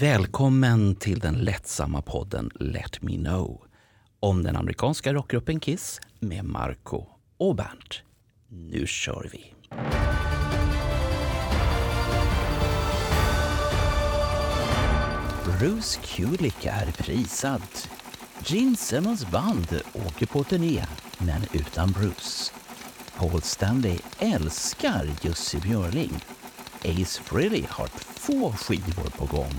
Välkommen till den lättsamma podden Let Me Know om den amerikanska rockgruppen Kiss med Marco och Bernt. Nu kör vi! Bruce Kulick är prisad. Gene Simmons band åker på turné, men utan Bruce. Paul Stanley älskar Jussi Björling. Ace Frehley har två skivor på gång.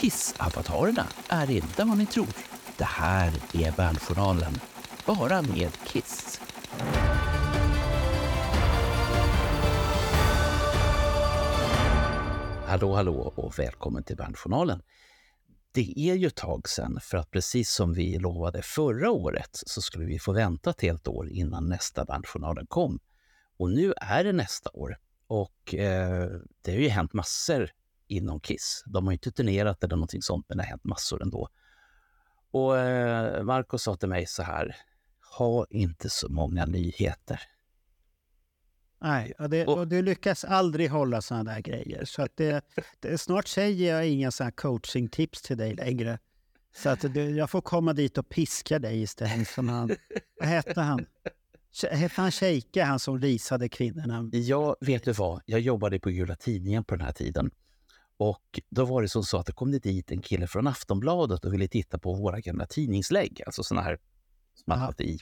Kiss-avatarerna är inte vad ni tror. Det här är Bandjournalen, bara med Kiss. Hallå, hallå och välkommen till Bandjournalen. Det är ju ett tag sedan, för att precis som vi lovade förra året så skulle vi få vänta ett helt år innan nästa Bandjournalen kom. Och nu är det nästa år. Och eh, det har ju hänt massor inom Kiss. De har inte turnerat eller någonting sånt, men det har hänt massor ändå. Och eh, Marco sa till mig så här, ha inte så många nyheter. Nej, och, det, och du lyckas aldrig hålla såna där grejer. Så att det, det, snart säger jag inga såna coaching-tips till dig längre. Så att du, jag får komma dit och piska dig istället. Som han, vad hette han? Hette han Sheike, han som risade kvinnorna? Ja, vet du vad? Jag jobbade på Gula Tidningen på den här tiden. Och då var det som så att det kom det dit en kille från Aftonbladet och ville titta på våra gamla tidningslägg, alltså såna här som man hade i,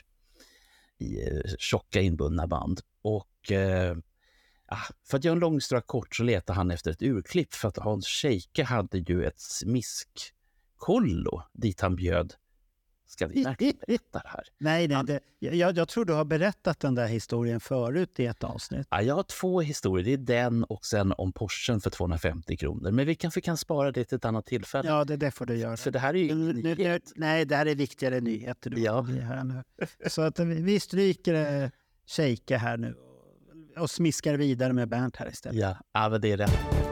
i eh, tjocka inbundna band. Och eh, för att göra en lång historia kort så letade han efter ett urklipp för att Hans Scheike hade ju ett smiskkollo dit han bjöd Ska vi verkligen berätta det här? Nej, nej det, jag, jag tror du har berättat den där historien förut i ett avsnitt. Ja, jag har två historier. Det är den och sen om Porschen för 250 kronor. Men vi kanske kan spara det till ett annat tillfälle. Ja, det, det får du göra. För det här är ju nu, nu, Nej, det här är viktigare nyheter. Du ja. här nu. Så att vi stryker äh, Sheike här nu och smiskar vidare med Bernt här istället. Ja, ja det är rätt.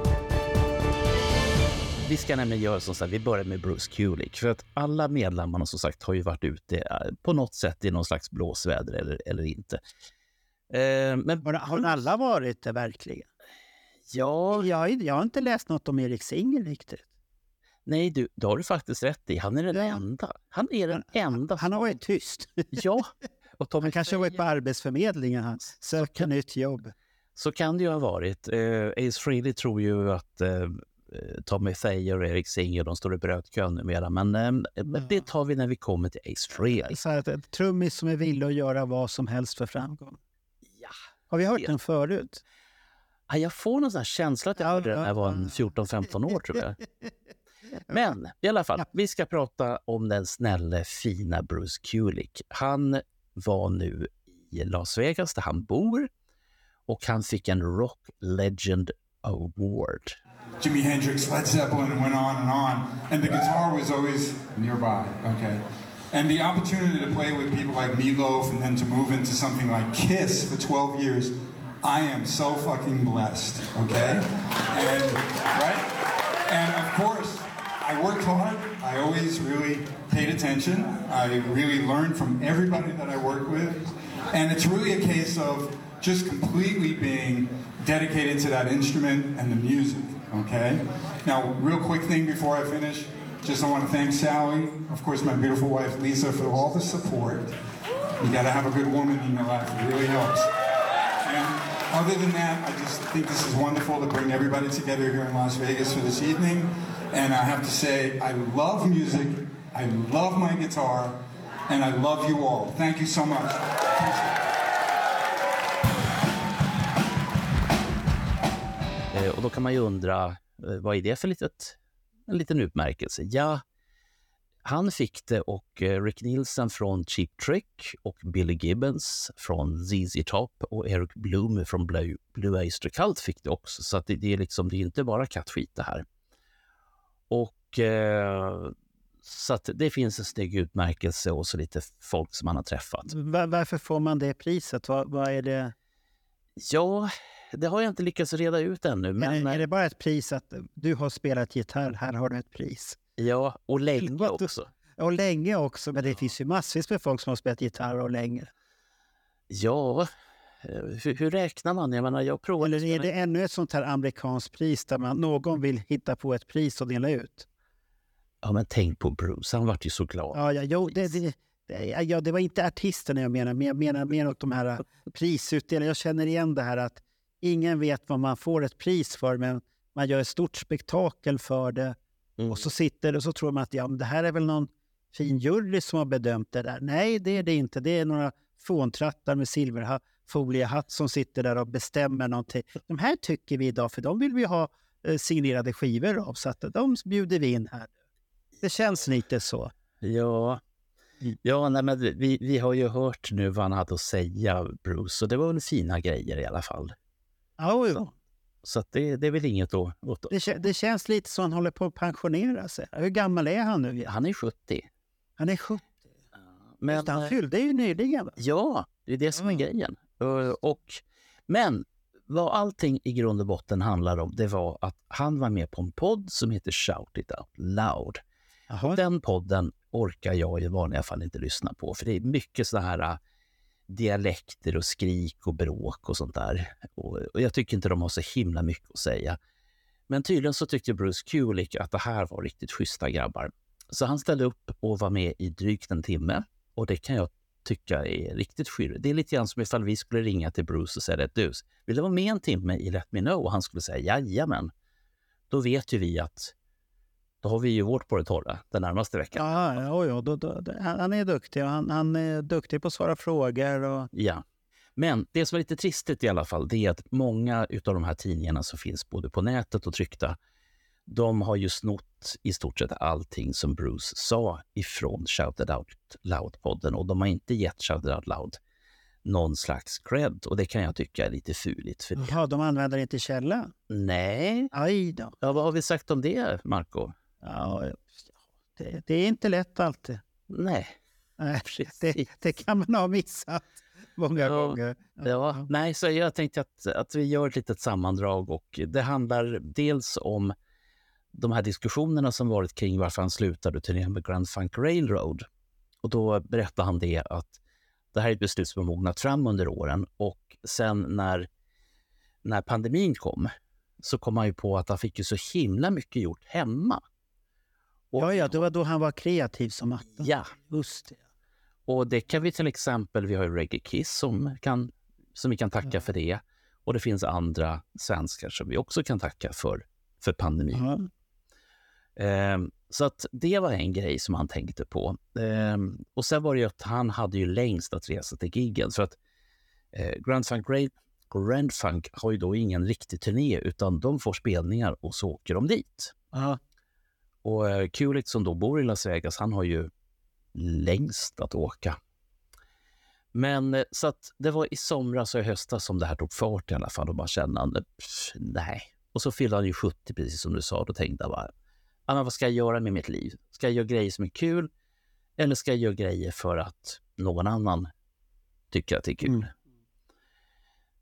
Vi ska nämligen göra som sagt, vi börjar med Bruce Kulick. För att alla medlemmarna som sagt har ju varit ute eh, på något sätt i någon slags blåsväder eller, eller inte. Eh, men har, har alla varit det verkligen? Ja. Jag, jag har inte läst något om Erik Singer riktigt. Nej, du, det har du faktiskt rätt i. Han är den ja. enda. Han är den enda. Han har varit tyst. ja. Och Tommy han kanske har varit på Arbetsförmedlingen, han söker nytt jobb. Så kan det ju ha varit. Uh, Ace Frehley tror ju att uh, Tommy Thayer och Erik Singer, de står i brödkön numera. Men uh, ja. det tar vi när vi kommer till Ace Frehley. Så att ett trummis som är villig att göra vad som helst för framgång. Ja. Har vi hört det. den förut? Ja, jag får någon sån känsla att jag hörde den när jag var 14-15 år tror jag. Men i alla fall, vi ska prata om den snälle, fina Bruce Kulick. Han var nu i Las Vegas där han bor och han fick en Rock Legend Award. Jimi Hendrix, Led Zeppelin and went on and on and the guitar was always nearby, okay? And the opportunity to play with people like Meatloaf and then to move into something like Kiss for 12 years, I am so fucking blessed, okay? And, right? And of course, I worked hard. I always really paid attention. I really learned from everybody that I worked with. And it's really a case of just completely being dedicated to that instrument and the music, okay? Now, real quick thing before I finish. Just I want to thank Sally, of course, my beautiful wife Lisa, for all the support. You got to have a good woman in your life. It really helps. And other than that, I just think this is wonderful to bring everybody together here in Las Vegas for this evening. And I have to say, I love music, I love my guitar, and I love you all. Thank you so much. Och då kan man ju undra, eh, vad är det för litet, en liten utmärkelse? Ja, han fick det och eh, Rick Nielsen från Cheap Trick och Billy Gibbons från ZZ Top och Eric Bloom från Blue, Blue Oyster Cult fick det också. Så det, det, är liksom, det är inte bara kattskit det här. Och eh, så det finns en snygg utmärkelse och så lite folk som man har träffat. Var, varför får man det priset? Vad, vad, är det? Ja, det har jag inte lyckats reda ut ännu. Men... Är, är det bara ett pris att du har spelat gitarr, här har du ett pris? Ja, och länge också. Och länge också, men det finns ju massvis med folk som har spelat gitarr och länge. Ja, Eh, hur, hur, räknar man? Jag menar, jag provar... Eller är det ännu ett sånt här amerikanskt pris där man, någon vill hitta på ett pris och dela ut? Ja, men tänk på Bruce. Han vart ju så glad. Ja, ja, jo, det, det, det, ja, det var inte artisterna jag menar, men jag menar mer åt de här eh, prisutdelarna. Jag känner igen det här att ingen vet vad man får ett pris för, men man gör ett stort spektakel för det. Mm. Och så sitter och så tror man att ja, det här är väl någon fin jury som har bedömt det där. Nej, det är det inte. Det är några fåntrattar med silverfoliehatt som sitter där och bestämmer någonting. De här tycker vi idag, för de vill vi ha eh, signerade skivor av, så att de bjuder vi in här. Det känns lite så. Ja, ja nej, men vi, vi har ju hört nu vad han hade att säga, Bruce, och det var väl fina grejer i alla fall. Ja, jo. Så det, det är väl inget att... Det, det, känns lite som han håller på att pensionera sig. Hur gammal är han nu? Han är 70. Han är 70? Men, Just, han fyllde ju nyligen. Ja, det är det som är mm. grejen. Och, men vad allting i grund och botten handlar om, det var att han var med på en podd som heter Shout It Out Loud. Aha. Den podden orkar jag i vanliga fall inte lyssna på, för det är mycket så här dialekter och skrik och bråk och sånt där. Och, och, jag tycker inte de har så himla mycket att säga. Men tydligen så tyckte Bruce Kulick att det här var riktigt schyssta grabbar. Så han ställde upp och var med i drygt en timme. Och det kan jag tycka är riktigt skyrigt. Det är lite grann som ifall vi skulle ringa till Bruce och säga att du, vill du vara med en timme i Let Me Know? Och han skulle säga jajamän. Då vet ju vi att då har vi ju vårt på det torra den närmaste veckan. Ja, ja, ja då, då, då, han är duktig och han, han, är duktig på att svara frågor. Och... Ja. Men det som är lite tristigt i alla fall, det är att många av de här tidningarna som finns både på nätet och tryckta, de har ju snott i stort sett allting som Bruce sa ifrån Shouted Out Loud-podden och de har inte gett Shouted Out Loud någon slags cred och det kan jag tycka är lite fuligt. För Jaha, de använder inte källa? Nej. Aj då. Ja, vad har vi sagt om det, Marco? Ja, det, det, är inte lätt alltid. Nej, Nej det, det, kan man ha missat många ja, gånger. Ja. ja. nej, så jag tänkte att, att vi gör ett litet sammandrag och det handlar dels om de här diskussionerna som varit kring varför han slutade turnera med Grand Funk Railroad. Och då berättade han det att det här är ett beslut som har mognat fram under åren och sen när, när pandemin kom så kom han ju på att han fick ju så himla mycket gjort hemma. Och, ja, ja, det var då han var kreativ som attan. Ja. Just det. Och det kan vi till exempel, vi har ju Reggae Kiss som, kan, som vi kan tacka ja. för det. Och det finns andra svenskar som vi också kan tacka för, för pandemin. Ja. Um, så att det var en grej som han tänkte på. Um, och sen var det ju att han hade ju längst att resa till giggen. För att uh, Grand Funk Raid Grand Funk har ju då ingen riktig turné utan de får spelningar och så åker de dit. Aha. Och uh, Kulik som då bor i Las Vegas, han har ju längst att åka. Men uh, så att det var i somras och i höstas som det här tog fart i alla fall och man kände, nej. Och så fyllde han ju 70 precis som du sa, då tänkte jag bara, Anna, vad ska jag göra med mitt liv? Ska jag göra grejer som är kul? Eller ska jag göra grejer för att någon annan tycker att det är kul?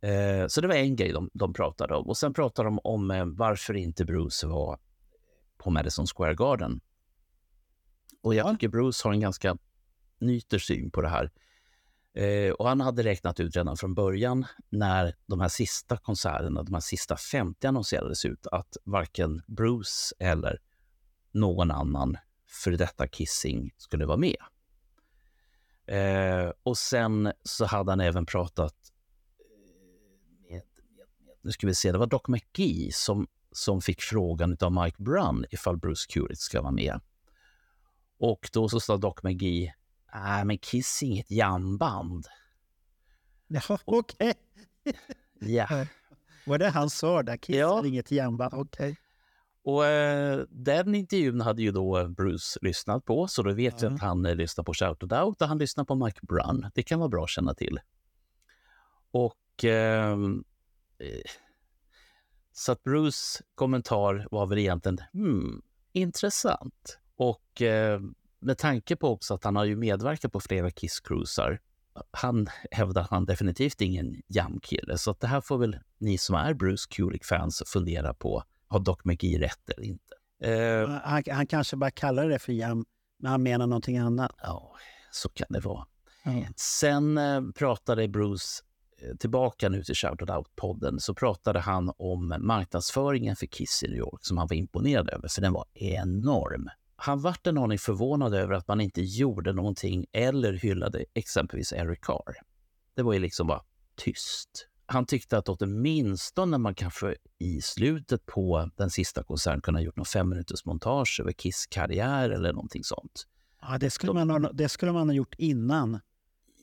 Mm. Eh, så det var en grej de, de pratade om. Och sen pratade de om eh, varför inte Bruce var på Madison Square Garden. Och jag ja. tycker Bruce har en ganska nyter syn på det här. Eh, och han hade räknat ut redan från början när de här sista konserterna, de här sista 50 annonserades ut, att varken Bruce eller någon annan för detta Kissing skulle vara med. Eh, och sen så hade han även pratat eh, med, med, med, nu ska vi se, det var Doc McGee som, som fick frågan av Mike Brunn ifall Bruce Kurit ska vara med. Och då så sa Doc McGee, nej äh, men Kiss är inget jamband. Ja, okej. Okay. ja. Var det han sa där? Kiss ja. är inget jamband, okej. Okay. Och eh, den intervjun hade ju då Bruce lyssnat på, så då vet vi att han eh, lyssnar på Shout It Out och han lyssnar på Mike Brunn. Det kan vara bra att känna till. Och ehm, eh, så att Bruce kommentar var väl egentligen hmm, intressant. Och eh, med tanke på också att han har ju medverkat på flera Kiss-cruisar. Han hävdar att han definitivt är ingen jamkille, så att det här får väl ni som är Bruce Kulick-fans fundera på har Doc McGee rätt eller inte. Uh, han, han, kanske bara kallar det för jam, men han menar någonting annat. Ja, så kan det vara. Mm. Sen uh, pratade Bruce eh, tillbaka nu till Shout Out-podden så pratade han om marknadsföringen för Kiss i New York som han var imponerad över, för den var enorm. Han vart en aning förvånad över att man inte gjorde någonting eller hyllade exempelvis Eric Carr. Det var ju liksom bara tyst. Han tyckte att åtminstone man kanske i slutet på den sista konserten kunde ha gjort någon fem minuters montage över Kiss karriär eller någonting sånt. Ja, det skulle, man ha, det skulle man ha gjort innan.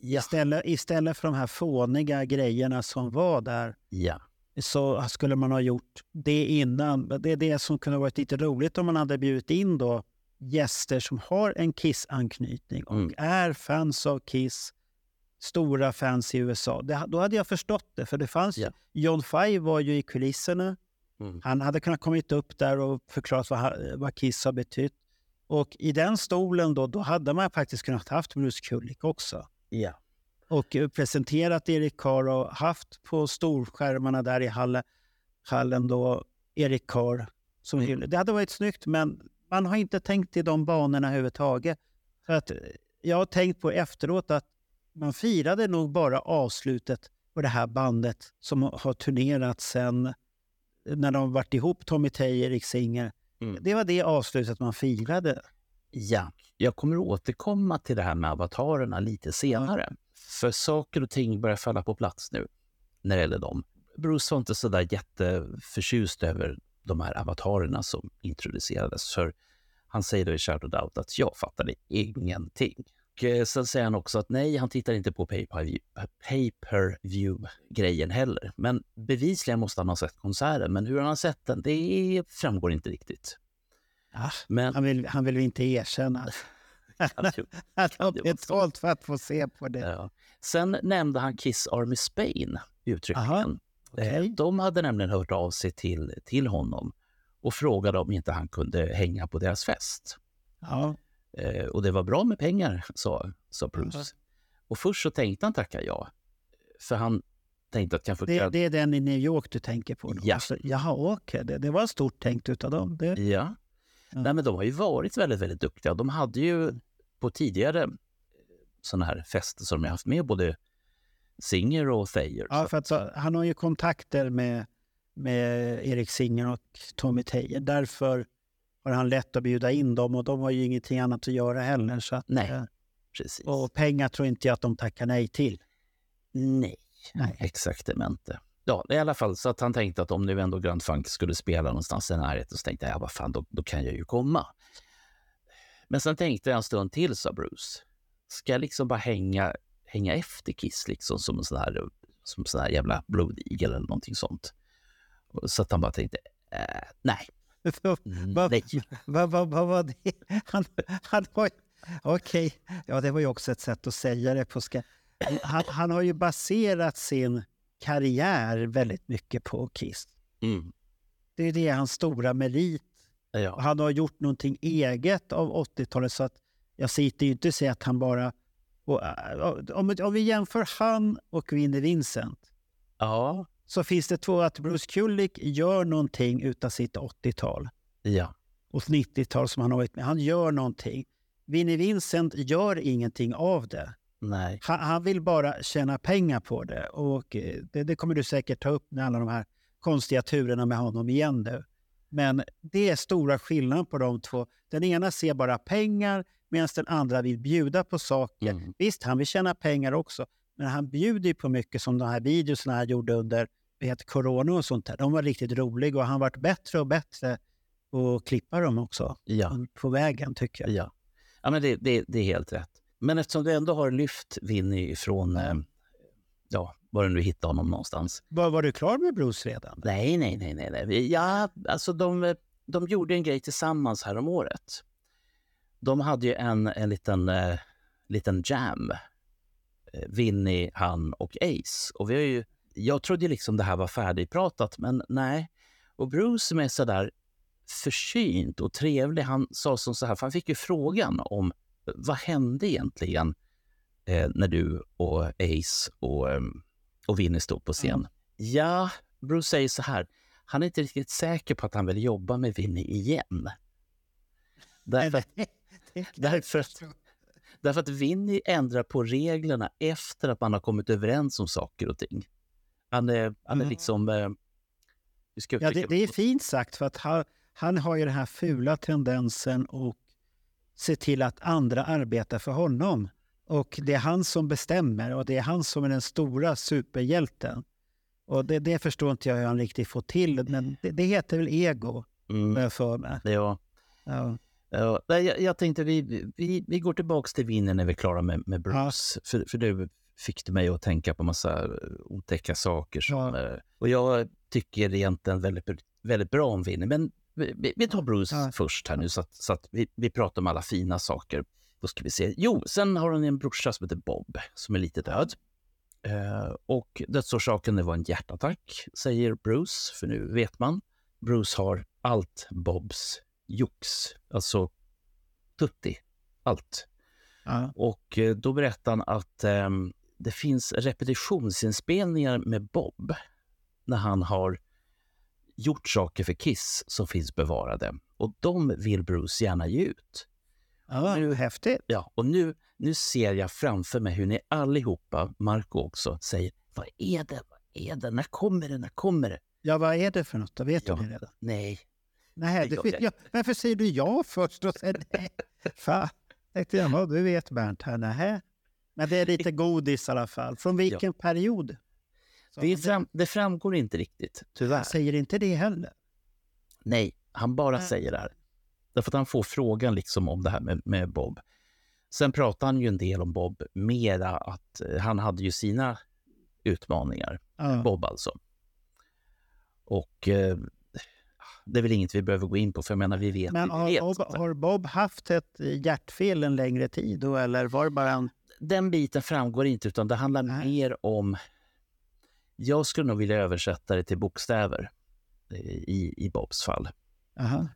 Ja. Istället, istället för de här fåniga grejerna som var där ja. så skulle man ha gjort det innan. Det är det som kunde ha varit lite roligt om man hade bjudit in då gäster som har en Kiss-anknytning och mm. är fans av Kiss, stora fans i USA. Det, då hade jag förstått det, för det fanns yeah. John Five var ju i kulisserna. Mm. Han hade kunnat kommit upp där och förklarat vad, vad Kiss har betytt. Och i den stolen då, då hade man faktiskt kunnat haft Bruce Kulick också. Yeah. Och presenterat Erik Carr och haft på storskärmarna där i hallen, hallen då Erik Carr som mm. Det hade varit snyggt, men man har inte tänkt i de banorna överhuvudtaget. För att jag har tänkt på efteråt att man firade nog bara avslutet på det här bandet som har turnerat sen när de varit ihop, Tommy Tay, Erik Singer. Mm. Det var det avslutet man firade. Ja, jag kommer återkomma till det här med avatarerna lite senare. För saker och ting börjar falla på plats nu när det gäller dem. Bruce var inte så där jätteförtjust över de här avatarerna som introducerades. För han säger då i Shout Out att jag fattade ingenting. Och eh, sen säger han också att nej, han tittar inte på pay-per-view-grejen heller. Men bevisligen måste han ha sett konserten. Men hur han har sett den, det framgår inte riktigt. Ja, men, han, vill, han vill inte erkänna att har betalt för att få se på det. Ja. Sen nämnde han Kiss Army Spain uttryckligen. Okay. De hade nämligen hört av sig till, till honom och frågade om inte han kunde hänga på deras fest. Ja. Eh, och det var bra med pengar, sa, sa Bruce. Ja. Och först så tänkte han tacka ja. För han tänkte att kanske... Det, det är den i New York du tänker på? Då. Ja. Alltså, jaha, okej. Okay. Det, det var stort tänkt utav dem. Det... Ja. ja. Nej, men de har ju varit väldigt, väldigt duktiga. De hade ju på tidigare sådana här fester som de haft med både Singer och Thayer. Ja, för att så, han har ju kontakter med, med Erik Singer och Tommy Thayer. Därför har han lätt att bjuda in dem och de har ju ingenting annat att göra heller. Så att, nej, eh, precis. Och pengar tror inte jag att de tackar nej till. Nej, nej. exakt inte. Ja, i alla fall så att han tänkte att om nu ändå Grand Funk skulle spela någonstans i närheten så tänkte jag, ja vad fan, då, då kan jag ju komma. Men sen tänkte jag en stund till, sa Bruce. Ska jag liksom bara hänga hänga efter Kiss liksom som en sån här, som sån här jävla blodigel eller någonting sånt. Så att han bara tänkte, äh, nej. Vad va, va, va, var det? Han, han var Okej, okay. ja det var ju också ett sätt att säga det på ska. Han, han har ju baserat sin karriär väldigt mycket på Kiss. Mm. Det är det hans stora merit. Ja. Han har gjort någonting eget av 80-talet så att jag sitter ju inte och säger att han bara och, äh, om, om vi jämför han och Vinnie Vincent ja. så finns det två att Bruce Kulick gör någonting utav sitt 80-tal. Ja. Och 90-tal som han har varit med. Han gör någonting. Vinnie Vincent gör ingenting av det. Nej. Han, han, vill bara tjäna pengar på det. Och eh, det, det, kommer du säkert ta upp med alla de här konstiga turerna med honom igen nu. Men det är stora skillnader på de två. Den ena ser bara pengar, medan den andra vill bjuda på saker. Mm. Visst, han vill tjäna pengar också, men han bjuder på mycket som de här videorna han gjorde under vet, corona och sånt där. De var riktigt roliga och han varit bättre och bättre på att klippa dem också. Ja. På vägen, tycker jag. Ja, ja men det, det, det är helt rätt. Men eftersom du ändå har lyft Vinny från, eh, ja, var du nu hittade honom någonstans. Var, var du klar med Bruce redan? Nej, nej, nej. nej, nej. Ja, alltså de, de gjorde en grej tillsammans här om året de hade ju en, en liten, eh, liten jam. Eh, Vinny, han och Ace. Och vi har ju, jag trodde liksom det här var färdigpratat, men nej. Och Bruce som är så där försynt och trevlig, han sa som så här, för han fick ju frågan om vad hände egentligen eh, när du och Ace och, um, och Vinny stod på scen? Mm. Ja, Bruce säger så här, han är inte riktigt säker på att han vill jobba med Vinny igen. Därför, därför, Därför att Vinny ändrar på reglerna efter att man har kommit överens om saker och ting. Han är, han är mm. liksom... Eh, ja, det, det, är fint sagt, för att han, han har ju den här fula tendensen att se till att andra arbetar för honom. Och det är han som bestämmer och det är han som är den stora superhjälten. Och det, det förstår inte jag hur han riktigt får till, men det, det heter väl ego, mm. för mig. Ja. ja. Ja, jag, jag tänkte vi, vi, vi går tillbaka till vinnen när vi är klara med, med Bruce. Ja. För, för du fick du mig att tänka på massa otäcka saker. Som, ja. Eh, och jag tycker egentligen väldigt, väldigt bra om Vinny. Men vi, vi tar Bruce ja. först här nu så att, så att vi, vi pratar om alla fina saker. Då ska vi se. Jo, sen har hon en brorsa som heter Bob som är lite död. Uh, och dödsorsaken var en hjärtattack, säger Bruce, för nu vet man. Bruce har allt Bobs jox, alltså tutti, allt. Ja. Och uh, då berättar han att um, det finns repetitionsinspelningar med Bob när han har gjort saker för Kiss som finns bevarade. Och de vill Bruce gärna ge ut. Ja, nu, häftigt. Ja, och nu, nu ser jag framför mig hur ni allihopa, Marco också, säger vad är det? Vad är det? När kommer det? När kommer det? Ja, vad är det för något? Då vet ja, du det redan? Nej. Nej, det vet jag. Varför säger du ja först och sen nej? Fan, tänkte jag, du vet Bernt här. Nej. Men det är lite godis i alla fall. Från vilken ja. period? Det, fram, det, framgår inte riktigt, tyvärr. Han säger inte det heller? Nej, han bara Nej. säger det här. Därför att han får frågan liksom om det här med, med Bob. Sen pratar han ju en del om Bob, mera att eh, han hade ju sina utmaningar. Ja. Bob alltså. Och eh, det är väl inget vi behöver gå in på, för jag menar, vi vet. Men har, vet. Bob, har Bob haft ett hjärtfel en längre tid då, eller var det bara en... Den biten framgår inte, utan det handlar Nej. mer om... Jag skulle nog vilja översätta det till bokstäver eh, i, i Bobs fall. Aha.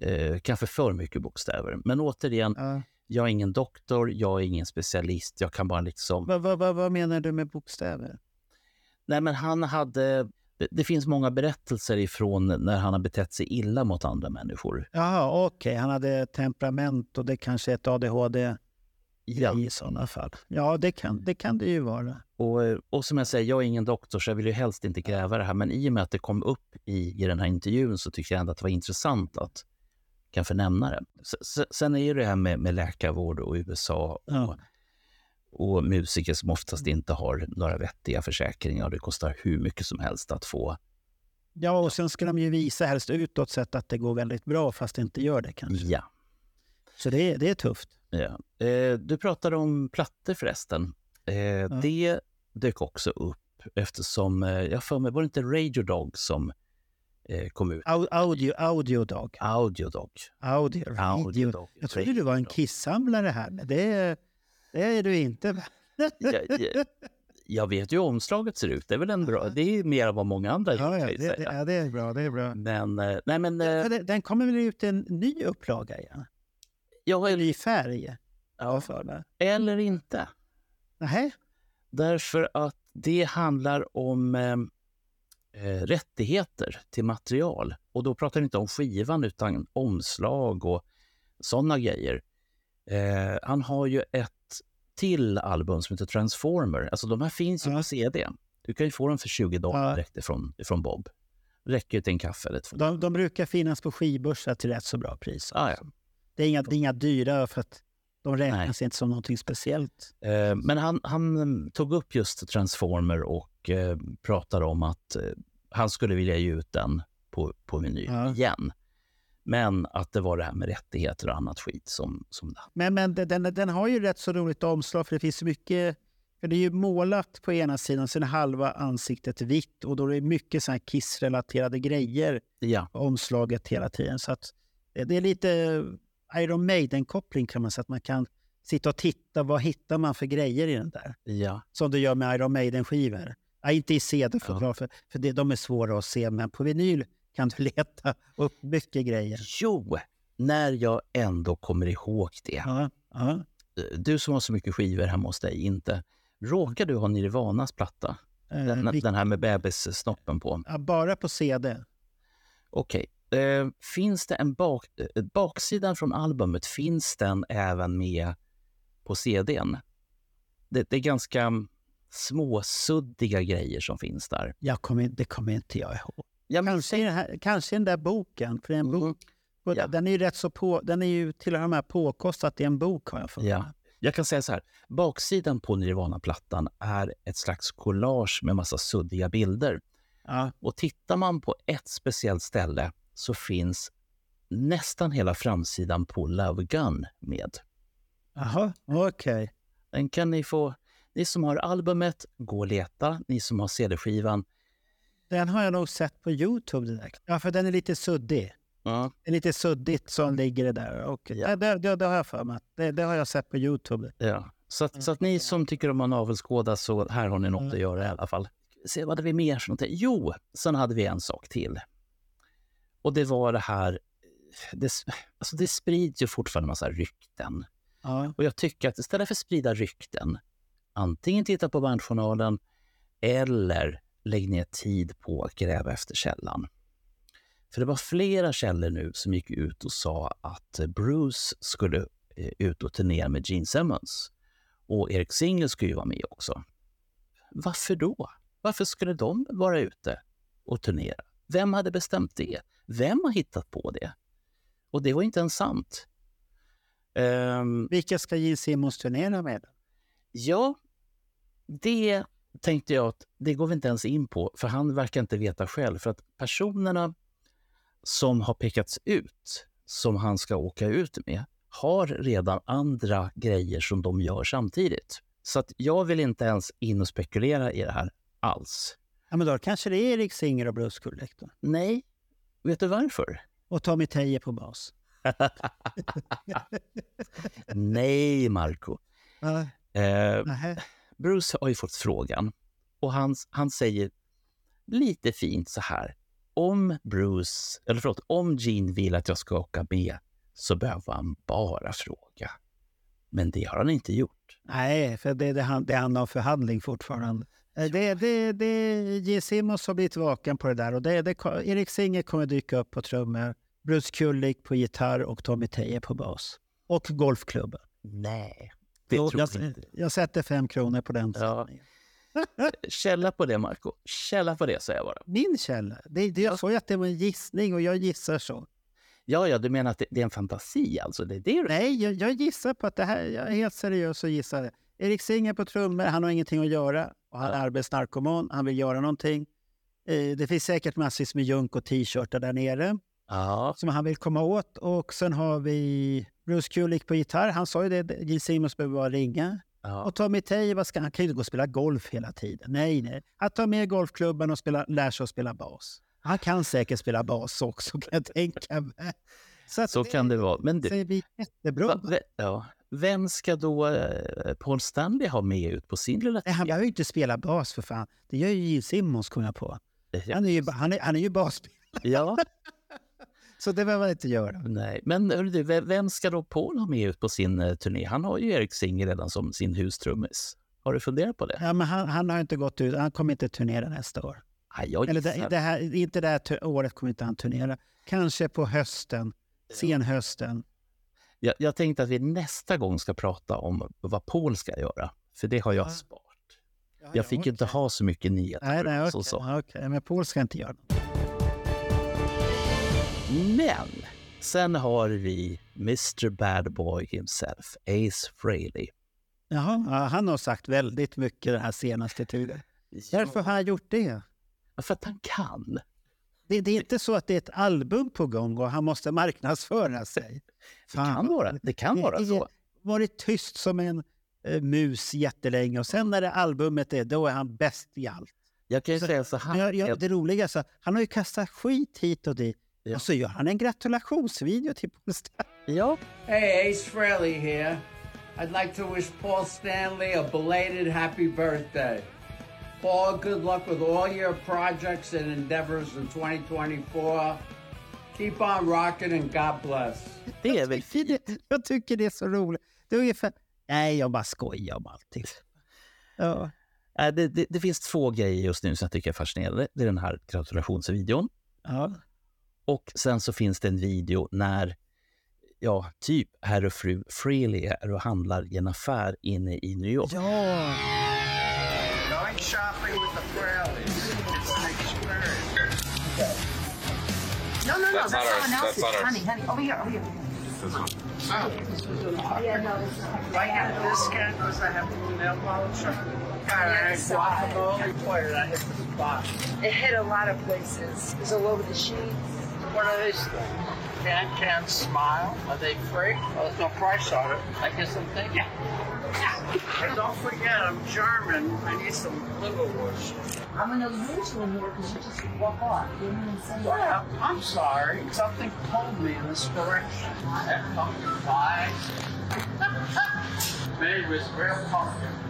Eh, kanske för mycket bokstäver. Men återigen, uh. jag är ingen doktor, jag är ingen specialist. Jag kan bara liksom... Vad va, va, va menar du med bokstäver? Nej, men han hade... Det, det finns många berättelser ifrån när han har betett sig illa mot andra människor. Jaha, okej. Okay. Han hade temperament och det kanske är ett ADHD ja. i sådana fall. Ja, det kan, det kan det ju vara. Och, och som jag säger, jag är ingen doktor så jag vill ju helst inte gräva det här. Men i och med att det kom upp i, i den här intervjun så tycker jag ändå att det var intressant att kanske nämna det. Sen är det här med, med läkarvård och USA och, ja. och musiker som oftast inte har några vettiga försäkringar och det kostar hur mycket som helst att få. Ja, och sen ska de ju visa helst utåt sett att det går väldigt bra fast det inte gör det kanske. Ja. Så det, det är tufft. Ja. Eh, du pratade om plattor förresten. Eh, ja. Det dök också upp eftersom, eh, jag för mig, var det inte Radio Dog som kom ut. Audio, audio Dog. Audio. Audio, audio. Jag trodde du var en kissamlare här, men det, det är du inte. jag, jag, jag, vet ju hur omslaget ser ut. Det är väl en bra... Det är mer än vad många andra ja, ja, det, det, ja, det är bra. Det är bra. Men, eh, nej men... Ja, den, den kommer väl ut en ny upplaga igen? Ja, I färg? Ja, för. Eller inte. Nej. Därför att det handlar om eh, rättigheter till material. Och då pratar vi inte om skivan utan omslag och sådana grejer. Eh, han har ju ett till album som heter Transformer. Alltså de här finns ju på CD. Du kan ju få dem för 20 dollar ja. direkt ifrån, ifrån Bob. Räcker till en kaffe eller två. De, de brukar finnas på skivbörsar till rätt så bra pris. Ah, ja. Det är inga, det är inga dyra för att de räknas Nej. inte som någonting speciellt. Eh, men han, han, tog upp just Transformer och eh, pratade om att eh, han skulle vilja ge ut den på, på vinyl ja. igen. Men att det var det här med rättigheter och annat skit som... som men men den, den har ju rätt så roligt omslag för det finns mycket... För det är ju målat på ena sidan, sen är halva ansiktet vitt och då är det mycket så här Kiss-relaterade grejer ja. på omslaget hela tiden. Så att det är lite Iron Maiden-koppling kan man säga, att man kan sitta och titta. Vad hittar man för grejer i den där? Ja. Som du gör med Iron Maiden-skivor. Ja, inte i CD för, ja. för, för det, de är svåra att se, men på vinyl kan du leta upp mycket grejer. Jo, när jag ändå kommer ihåg det. Ja, ja. Du som har så mycket skivor hemma hos dig, inte. Råkar du ha Nirvanas platta? Den, eh, den här med bebissnoppen på? Ja, bara på CD. Okej. Eh, finns det en bak... Eh, baksidan från albumet, finns den även med på CDn. Det, det är ganska småsuddiga grejer som finns där. Jag kommer, det kommer inte jag ihåg. Ja, men, Kanske, i den här, kanske den där boken. För det är en bok. Mm. Ja. Den är ju rätt så på, den är ju till och med påkostat i en bok har jag fått. Ja. Jag kan säga så här, baksidan på Nirvana-plattan är ett slags collage med massa suddiga bilder. Ja. Och tittar man på ett speciellt ställe så finns nästan hela framsidan på Love Gun med. Jaha, okej. Den kan ni få, ni som har albumet, gå och leta. Ni som har CD-skivan, Den har jag nog sett på Youtube direkt. Ja, för den är lite suddig. ja, Det är lite suddigt som ligger det där. Och, Ja. det, det, det har jag för mig. Det, det har jag sett på Youtube. ja. Så, att, så att ni som tycker om att navelskåda, så här har ni något Mm. att göra i alla fall. Se vad hade vi mer för någonting? Jo, sen hade vi en sak till. Och det var det här, det, alltså det sprids ju fortfarande massa rykten. Ja. Och jag tycker att istället för att sprida rykten, antingen titta på bandjournalen eller lägg ner tid på att gräva efter källan. För det var flera källor nu som gick ut och sa att Bruce skulle eh, ut och turnera med Gene Simmons. Och Eric Singer skulle ju vara med också. Varför då? Varför skulle de vara ute och turnera? Vem hade bestämt det? Vem har hittat på det? Och det var inte ens sant. Ehm, Vilka ska Gene Simmons turnera med? Ja, det tänkte jag att det går vi inte ens in på, för han verkar inte veta själv. För att personerna som har pekats ut, som han ska åka ut med, har redan andra grejer som de gör samtidigt. Så att jag vill inte ens in och spekulera i det här alls. Ja, men då kanske det är Erik Singer och då. Nej, vet du varför? Och Tommy Teje på bas. Nej, Marco. Ja. Eh. Bruce har ju fått frågan och han, han säger lite fint så här. Om Bruce, eller förlåt, om Gene vill att jag ska åka med så behöver han bara fråga. Men det har han inte gjort. Nej, för det är det han, det han har förhandling fortfarande. Eh, Det, det, det, Gene Simmons har blivit vaken på det där. Och det, det, Erik Singer kommer dyka upp på trummor, Bruce Kulick på gitarr och Tommy Teje på bas. Och golfklubben. Nej, det tror jag, jag inte. jag sätter fem kronor på den. Ja. Källa på det, Marco. Källa på det, säger jag bara. Min källa. Det, det, jag sa ju att det var en gissning och jag gissar så. Ja, ja, du menar att det, det är en fantasi alltså? Det är det du... Nej, jag, jag gissar på att det här, jag är helt seriös och gissar det. Erik Singer på trummor, han har ingenting att göra. Och han är arbetsnarkoman, han vill göra någonting. Eh, det finns säkert massvis med junk och t-shirtar där nere Ja, som han vill komma åt. Och sen har vi Bruce Kulick på gitarr. Han sa ju det, Gene Simmons behöver bara ringa. ja. Och Tommy Teje, vad ska, han kan ju inte gå och spela golf hela tiden. Nej, nej. Han tar med golfklubban och spela, lär sig att spela bas. Han kan säkert spela bas också, kan jag tänka mig. att Så kan det vara. Men du, säger vi jättebra. va, ja. Vem ska då eh, Paul Stanley ha med ut på sin lilla Nej, han behöver ju inte spela bas för fan. Det gör ju Gene Simmons, kom jag på. Han är ju, han är, han är ju basspelare, Ja, så det behöver han inte göra. nej. Men du, ve- vem ska då Paul ha med ut på sin eh, turné? Han har ju Erik Singer redan som sin hustrummis. Har du funderat på det? Ja, men han, han har inte gått ut, han kommer inte turnera nästa år. Nej, jag Eller det, det här, inte det här året kommer inte han turnera. Kanske på hösten, senhösten. Jag, jag tänkte att vi nästa gång ska prata om vad Paul ska göra. För det har jag Ja. sparat. Jag fick ju inte ha så mycket nyheter. Nej, nej, så, okej. så. Ja, okej. Men Paul ska inte göra något. Men sen har vi Mr Bad Boy himself, Ace Frehley. Jaha, ja, han har sagt väldigt mycket den här senaste tiden. Varför har han gjort det? Ja, för att han kan. Det? Det är inte så att det är ett album på gång och han måste marknadsföra sig. Det kan vara, det kan vara Det så. varit tyst som en eh, mus jättelänge och sen när det albumet är, då är han bäst i allt. Jag kan ju Så- säga så här. Jag, jag, det roliga är så, han har ju kastat skit hit och dit. Ja. Och så gör han en gratulationsvideo till Paul Stanley. Ja, Hey, Ace Frehley here. I'd like to wish Paul Stanley a belated happy birthday. Paul, good luck with all your projects and endeavors in 2024. Keep on rocking and God bless. det är väl fint. Jag tycker det är så roligt. Det är ungefär... Nej, jag bara skojar om allting. Ja. Äh, Det, det, det finns två grejer just nu som jag tycker är fascinerande. Det är den här gratulationsvideon Ja. och sen så finns det en video när ja, typ herr och fru Freely är och handlar i en affär inne i New York. Ja! Going with the Fraleys. It's an experience. No, no, no, That's that's, not ours. someone That's else's. not ours. Honey, honey, over here, over here. Yeah, no, it's not. Do I get a discount because I have the nail polish? Yeah, I the side. guacamole. Boy, did I hit the spot. It hit a lot of places. It was all over the sheets. What are these things? Can Can Smile. Are they free? Oh, there's no price on it. I guess I'm thinking. But don't forget, I'm German. I need some liverwurst. I'm gonna lose in here because you just walk off. You didn't even say Well, that. I'm sorry. Something pulled me in this direction. That pumpkin pie. Made with real pumpkin.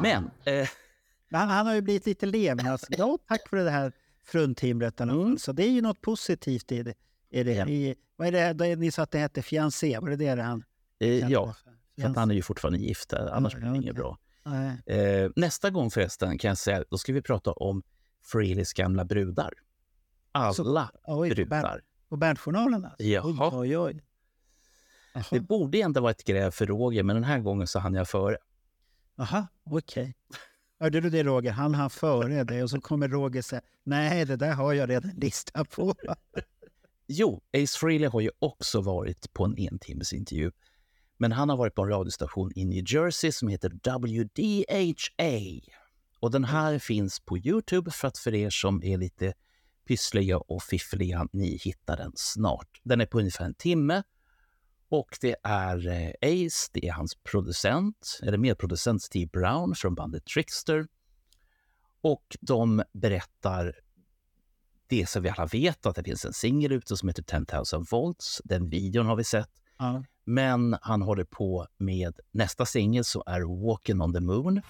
Men eh, Han, han har ju blivit lite. Ja, tack för det här fruntimret. Mm. Så det är ju något positivt i det. I det. I, vad är det, det ni sa att det hette fiancé? Var det det han... eh, ja, för han är ju fortfarande gift. Annars blir det inget bra. Eh, nästa gång förresten kan jag säga, då ska vi prata om Freelys gamla brudar. Alla Så- Oj, brudar. På Bernjournalen alltså? Jaha. Oj, oj, oj. Det borde egentligen vara ett gräv för Roger, men den här gången så hann jag före. Aha, okej. Hörde du det Roger? Han hann före dig och så kommer Roger säga nej, det där har jag redan listan på. Jo, Ace Frehley har ju också varit på en entimmesintervju. Men han har varit på en radiostation i New Jersey som heter WDHA. Och den här finns på Youtube för att för er som är lite pyssliga och fiffliga, ni hittar den snart. Den är på ungefär en timme. Och det är eh, Ace, det är hans producent, eller medproducent Steve Brown från bandet Trickster. Och de berättar det som vi alla vet, att det finns en singel ute som heter 10 000 volts. Den videon har vi sett. Ja. Men han håller på med nästa singel så är Walking on the Moon.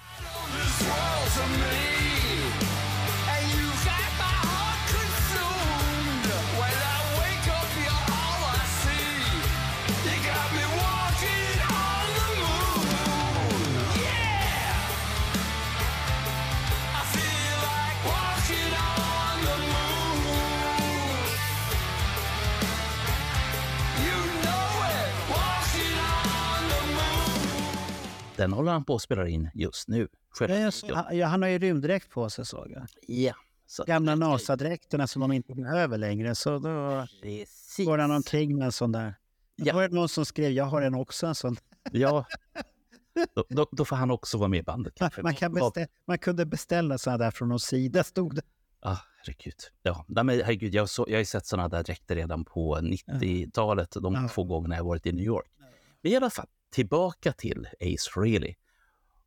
Den håller han på att spela in just nu. Ja, ja, han har ju rymddräkt på sig såg jag. Ja. Så Gamla NASA-dräkterna som de inte behöver längre. Så då Precis. går han omkring med en sån där. Ja. Ja. var det någon som skrev, jag har en också en sån. Ja. Då, då, då får han också vara med i bandet. kanske. Man, kan Vad- bestä- man kunde beställa såna där från någon sida, stod det. Ah, herregud. Ja, nej, men herregud jag, så, jag har ju sett såna där dräkter redan på 90-talet, de Ja. två gångerna jag varit i New York. Men i alla fall, tillbaka till Ace Frehley.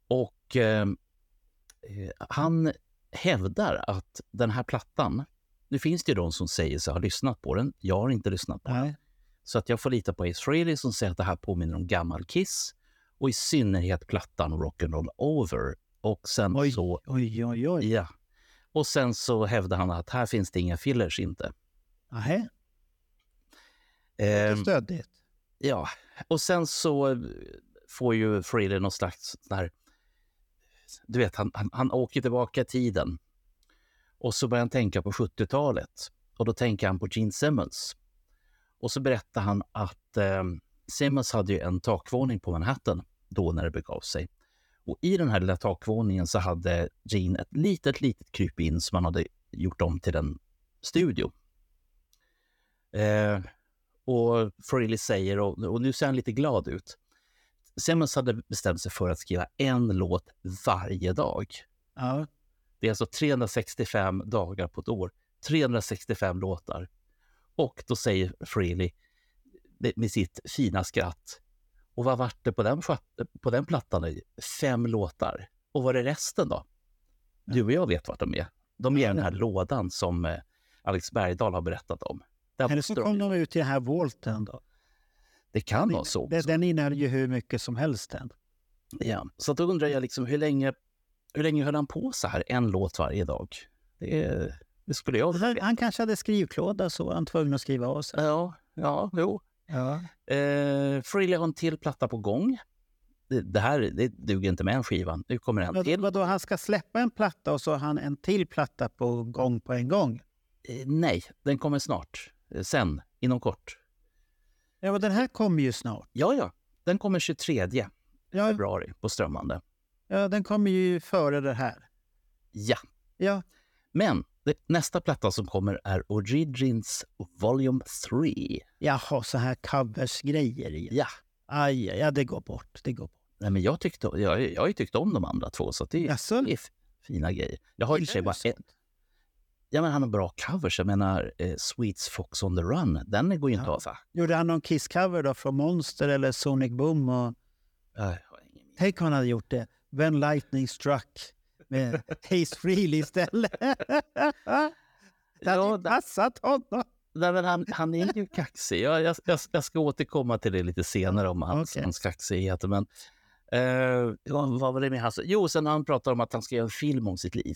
Och eh, eh, han hävdar att den här plattan, nu finns det ju de som säger sig ha lyssnat på den. Jag har inte lyssnat på den. Nej. Så att jag får lita på Ace Frehley som säger att det här påminner om gammal Kiss. Och i synnerhet plattan Rock'n'Roll Over. Och sen Oj, så oj, oj, oj. Ja. Och sen så hävdar han att här finns det inga fillers inte. Nähä, Ehm, stöddigt. ja, och sen så får ju Frehley någon slags sån här... Du vet, han, han, han åker tillbaka i tiden. Och så börjar han tänka på 70-talet. Och då tänker han på Gene Simmons. Och så berättar han att eh, Simmons hade ju en takvåning på Manhattan då när det begav sig. Och i den här lilla takvåningen så hade Gene ett litet, litet krypin som han hade gjort om till en studio. Eh, och Frehley säger, och, och nu ser han lite glad ut, Simmons hade bestämt sig för att skriva en låt varje dag. Ja. Det är alltså 365 dagar på ett år. 365 låtar. Och då säger Frehley med- sitt fina skratt. Och vad vart det på den, på den plattan? Fem låtar. Och vad är resten då? Du och jag vet vart de är. De är i den här lådan som eh, Alex Bergdahl har berättat om. Eller så kom de- ut i den här volten då. Det kan vara så. Den, den innehöll ju hur mycket som helst den. Ja. Så då undrar jag liksom, hur länge, hur länge höll han på så här? En låt varje dag? Det, det skulle jag Han, kanske hade skrivklåda så var han tvungen att skriva av sig. Ja, ja, jo. Ja. Eh, Frehley har en till platta på gång. Det, det här det duger inte med en skiva. Nu kommer en till. vadå, han ska släppa en platta och så har han en till platta på gång på en gång? Eh, nej, den kommer snart. Eh, sen, inom kort. Ja, men den här kommer ju snart. Ja, ja. Den kommer 23 Ja, februari på strömmande. ja den kommer ju före det här. Ja. Ja, Men det, nästa platta som kommer är Origins Volume 3. jaha, så här covers-grejer igen. Ja. Aj, ja, det går bort. Det går bort. Nej, men jag, tyckte, jag, jag har ju tyckt om de andra två, så det, Jaså? det är fina grejer. Jag har i och bara ett? Ja, men han har bra covers. Jag menar, eh, Sweets Fox on the Run, den går ju inte Ja. av. Gjorde han någon Kiss-cover då från Monster eller Sonic Boom? Och... Tänk om han hade gjort det. When Lightning Struck med Ace Frehley istället. Det hade Ja, passat honom. Nej, men han, han är ju kaxig. Jag, jag, jag, jag ska återkomma till det lite senare om hans, Okej. hans kaxighet. Men, eh, vad var det med hans... Jo, sen han pratar om att han ska göra en film om sitt liv.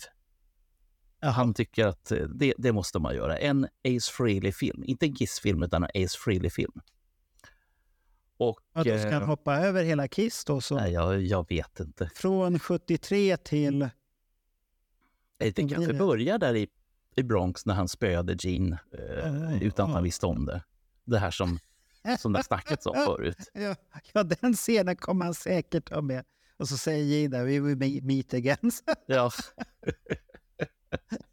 Han tycker att eh, det, det måste man göra. En Ace Frehley-film. Inte en Kiss-film, utan en Ace Frehley-film. Och... Ja, då ska han eh, hoppa över hela Kiss då. Så nej, jag, jag vet inte. Från 73 till... Eh, Det kanske börjar där i, i Bronx när han spöade Gene eh, Ja, utan att han visste om det. Det här som, som det har snackats om förut. Ja, ja, den scenen kommer han säkert ha med. Och så säger Gina, we will me- meet again. Ja,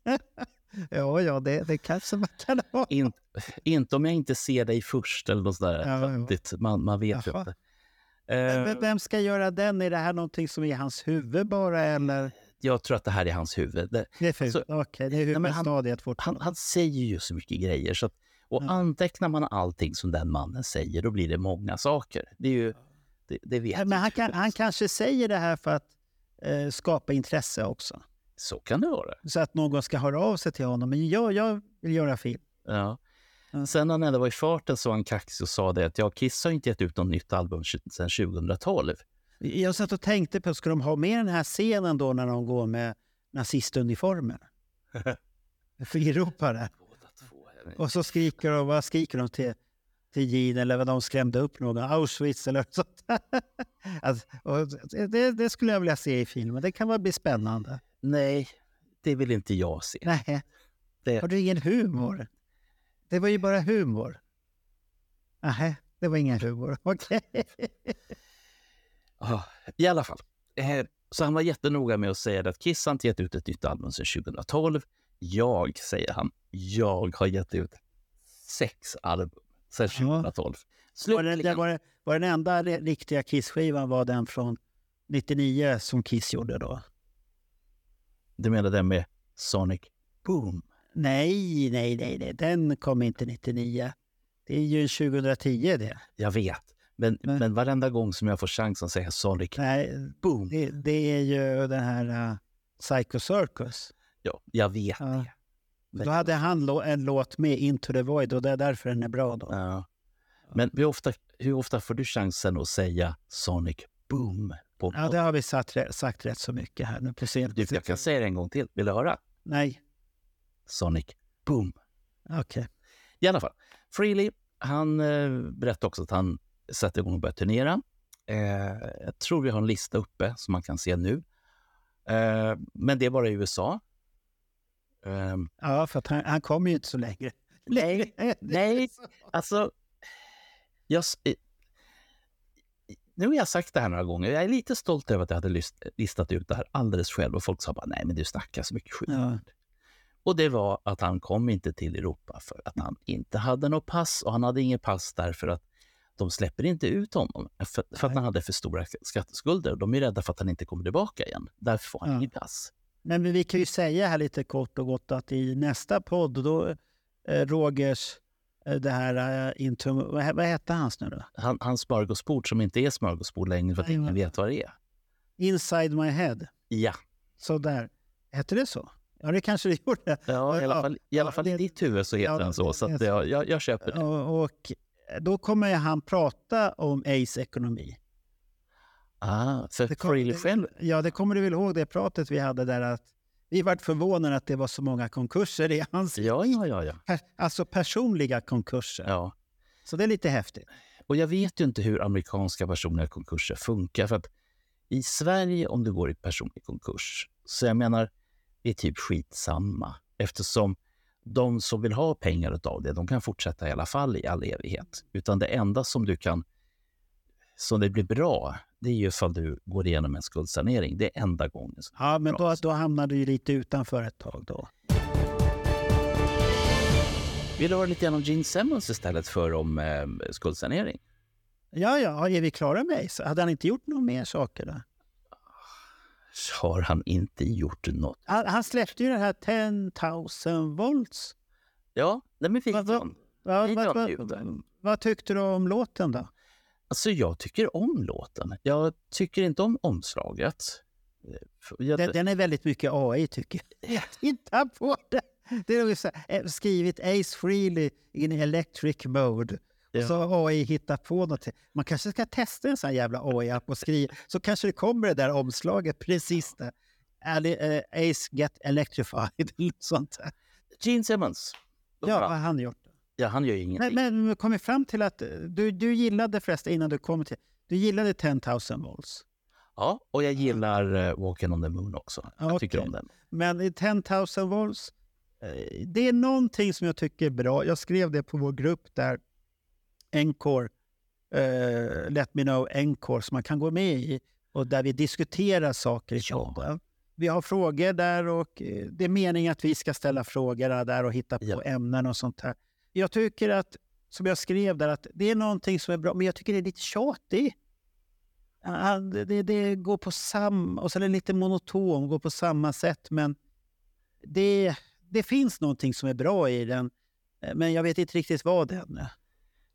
ja, ja, det, det kanske man kan ha. in, inte om jag inte ser dig först eller något sådär Ja, ja. Man, man vet ju inte. Men Eh, Vem ska göra den? Är det här någonting som är i hans huvud bara eller? jag tror att det här är hans huvud. Det, Det är fult. Så- Okej, det är han- huvudstadiet han, fortfarande. han säger ju så mycket grejer. Så att, och Ja. antecknar man allting som den mannen säger, då blir det många saker. Det är ju... Det, det vet Men han, kan, han kanske säger det här för att eh, skapa intresse också. Så kan det vara. Så att någon ska höra av sig till honom. Men ja, jag vill göra film. Ja. Sen när han ändå var i farten så var han kaxig och sa det att ja, Kiss har inte gett ut något nytt album sedan 2012. Jag satt och tänkte på, ska de ha med den här scenen då när de går med nazistuniformer? Där. Och så skriker de, vad skriker de till, till Gene eller vad de skrämde upp någon, Auschwitz eller sånt. alltså, det, det skulle jag vilja se i filmen, det kan väl bli spännande. Nej, det vill inte jag se. Nej, Det- har du ingen humor? Det var ju bara humor. Nej, det var ingen humor. Okej. Ah, I alla fall. Eh, så han var jättenoga med att säga att Kiss har inte gett ut ett nytt album sedan 2012. Jag, säger han, jag har gett ut sex album sedan Ja. 2012. Var, det, Slutligen, var, det- var den enda ri- riktiga Kiss-skivan var den från 99 som Kiss gjorde då? Du menar den med Sonic Boom? Nej, nej, nej, nej, den kom inte 99. Det är ju 2010 det. Jag vet. Men, Nej. men varenda gång som jag får chansen att säga Sonic Nej, Boom, det, det är ju den här uh, Psycho Circus. ja, jag vet Ja. det. Men- Då hade han en låt med, Into the Void, och det är därför den är bra då. Ja. Men hur ofta, hur ofta får du chansen att säga Sonic Boom? På Ja, det har vi sagt, sagt rätt så mycket här nu du, jag kan säga det en gång till. Vill du höra? Nej, Sonic Boom. okej. I alla fall, Freely, han eh, berättade också att han sätter igång och börjar turnera. Eh, jag tror vi har en lista uppe som man kan se nu. Eh, men det är bara i USA. Eh, Ja, för han, han kommer ju inte så länge. Nej, nej. så. alltså, jag, nu har jag sagt det här några gånger. Jag är lite stolt över att jag hade list, listat ut det här alldeles själv och folk sa bara nej men du snackar så mycket skit. Ja. Och det var att han kom inte till Europa för att han inte hade något pass och han hade inget pass därför att de släpper inte ut honom för, för att han hade för stora skatteskulder. De är rädda för att han inte kommer tillbaka igen. Därför får han Ja. inget pass. Men vi kan ju säga här lite kort och gott att i nästa podd, då eh, Rogers, eh, det här, eh, into, vad, he- vad hette hans nu då? Han, hans smörgåsbord som inte är smörgåsbord längre för att ingen vet vad det är. Inside My Head. Ja, Så där. Hette det så? Ja, det kanske det gjorde. ja i alla Ja, fall, i, ja, alla fall i det- ditt huvud så heter ja, den så. Så det- jag, jag, jag köper det. Och, och då kommer han prata om Ace ekonomi. Ah, Freely det- själv Ja, det kommer du väl ihåg det pratet vi hade där att vi vart förvånade att det var så många konkurser i hans... Ja, ja, ja, ja. Alltså personliga konkurser. ja. Så det är lite häftigt. Och jag vet ju inte hur amerikanska personliga konkurser funkar. För att i Sverige, om du går i personlig konkurs, så jag menar, det är typ skitsamma. Eftersom de som vill ha pengar av det, de kan fortsätta i alla fall i all evighet. Utan det enda som du kan, som det blir bra, det är ju ifall du går igenom en skuldsanering. Det är enda gången. Ja, men då, då hamnar du ju lite utanför ett tag då. Du höra lite grann om Gene Simmons istället för om eh, skuldsanering? Ja, ja, är vi klara med Ace? Hade han inte gjort några mer saker då? Har han inte gjort något? Han, han släppte ju det här 10 000 volts. Ja, den vad-. Vad, vad, vad, det. vad tyckte du om låten då? Alltså, jag tycker om låten. Jag tycker inte om omslaget. Eh, Jag, Den, den är väldigt mycket AI tycker jag. Titta på det! Det är så här, eh, skrivit Ace Frehley in electric mode. Ja. Och så har AI hittat på något. Man kanske ska testa en sån här jävla AI-app och skriva. Så kanske det kommer det där omslaget precis där. Eh, Ace get electrified eller sånt där. Gene Simmons. Ja, vad har han gjort? Ja, han gör ju ingenting. Men, men kom fram till att eh, du, du gillade förresten innan du kom till... Du gillade 10 000 volts. Ja, och jag gillar uh, Walking on the Moon också. Jag Ja, tycker om den. Men i 10 000 volts, eh, det är någonting som jag tycker är bra. Jag skrev det på vår grupp där, Encore, eh, Let Me Know Encore, som man kan gå med i och där vi diskuterar saker i Ja. podden. Vi har frågor där och det är meningen att vi ska ställa frågor där och hitta på Ja. ämnen och sånt här. Jag tycker att, som jag skrev där, att det är någonting som är bra, men jag tycker det är lite tjatigt. Ja, Det, det, går på samma, och så är det lite monoton, går på samma sätt, men det, det finns någonting som är bra i den. eh, Men jag vet inte riktigt vad det är.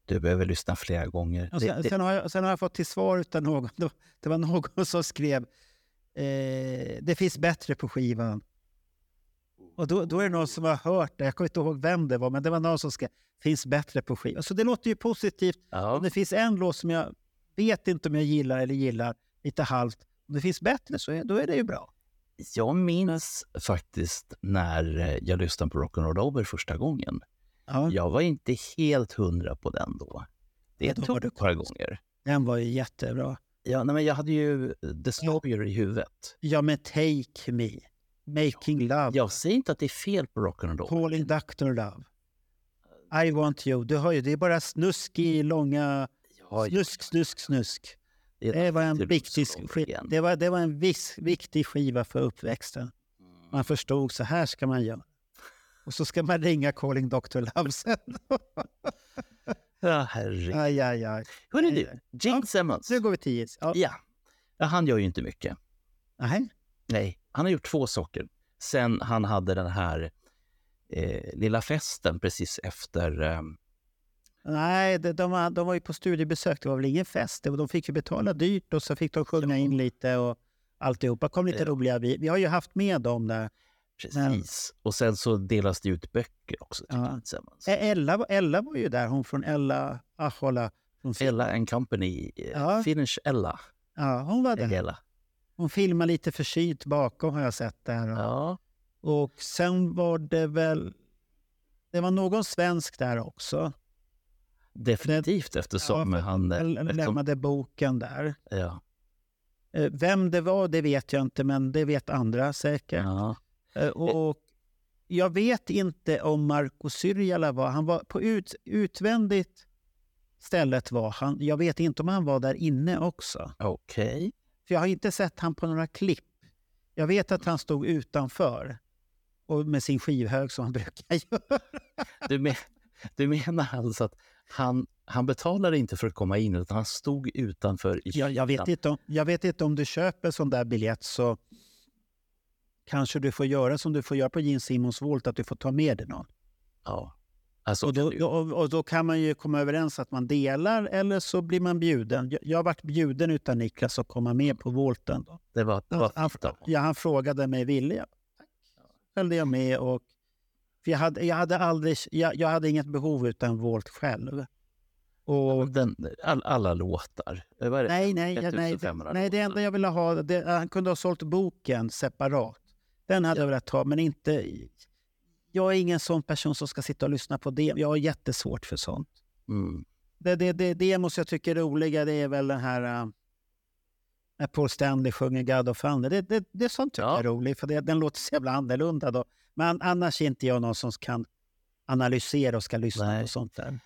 Du behöver lyssna flera gånger. Och sen, det- sen, har jag, sen har jag fått till svar av någon. Det var- Det var någon som skrev eh, det finns bättre på skivan. Och då, då är det någon som har hört det. Jag kommer inte ihåg vem det var, men det var någon som skrev finns bättre på skivan. Så det låter ju positivt. ja. Det finns en låt som jag vet inte om jag gillar eller gillar lite halvt. Om det finns bättre så är, då är det ju bra. Jag minns faktiskt när eh, jag lyssnade på Rock'n'Roll Over första gången. Ja, Jag var inte helt hundra på den då. Det Ja, då var tog ett par gånger. Den var ju jättebra. Ja, nej, men jag hade ju Destroyer i huvudet. Ja, men Take Me, Making Love, Jag säger inte att det är fel på Rock'n'Roll. Calling Dr. Love, I Want You. Du hör ju, det är bara snusk i långa... Ja, Snusk, snusk, snusk. det Det var en viktig, det var, det var en viss, viktig skiva för uppväxten. Man förstod, så här ska man göra. Och så ska man ringa Calling Dr. Love sen. Ja, herregud. aj, aj, aj. Hörru Nej, du, Gene Ja, Simmons. Nu går vi till. Ja. Ja. ja, han gör ju inte mycket. Nej. Nej, han har gjort två saker. Sen han hade den här eh, lilla festen precis efter... Eh, Nej, de, de, var, de var ju på studiebesök. Det var väl ingen fest. De fick ju betala dyrt och så fick de sjunga in lite och alltihopa. kom lite Ja. roliga. Vi, vi har ju haft med dem där. precis. Och sen så delas det ut böcker också Ja. Eh, Ella, var- Ella var ju där, hon från Ella Ahola. Från Ella and Company. Eh, Ja. Finnish Ella. Ja, hon var där. Ella. Hon filmade lite försynt bakom har jag sett där. Och, Ja. och sen var det väl... Det var någon svensk där också. Definitivt eftersom för- han... eh, eftersom, lämnade boken där. ja. Eh, Vem det var, det vet jag inte, men det vet andra säkert. Ja. Eh, Och, och jag vet inte om Marco Syrjala var... Han var på ut, utvändigt stället var han. Jag vet inte om han var där inne också. Okej. För jag har inte sett han på några klipp. Jag vet att han stod utanför och med sin skivhög som han brukar göra. Du, men, du menar alltså att han, han betalade inte för att komma in utan han stod utanför i Jag, jag, vet inte om, jag vet inte om du köper sån där biljett så kanske du får göra som du får göra på Gene Simmons Volt, att du får ta med dig någon. Ja. Alltså, Och då, då, och och då kan man ju komma överens att man delar eller så blir man bjuden. Jag, jag har varit bjuden utan Niklas att komma med på Volten. Då. det var, det var han, ja, han frågade mig, ville jag? följde jag med. Och, för jag, hade, jag, hade aldrig, jag, jag hade inget behov utan Volt själv. Och, Den, all, alla låtar. Eh, det? nej, nej, nej, 1500 nej, det enda jag ville ha, det, han kunde ha sålt boken separat. Den hade jag velat ha, men inte... Jag är ingen sån person som ska sitta och lyssna på det. Jag har jättesvårt för sånt. Mm. Det, det, det, måste jag tycka är roliga, det är väl den här... Uh, när Paul Stanley sjunger God of Thunder. Det, det, det är sånt tycker Ja. jag är roligt, för det, den låter så jävla annorlunda. Då. Men annars är inte jag någon som kan analysera och ska lyssna Nej. på sånt där.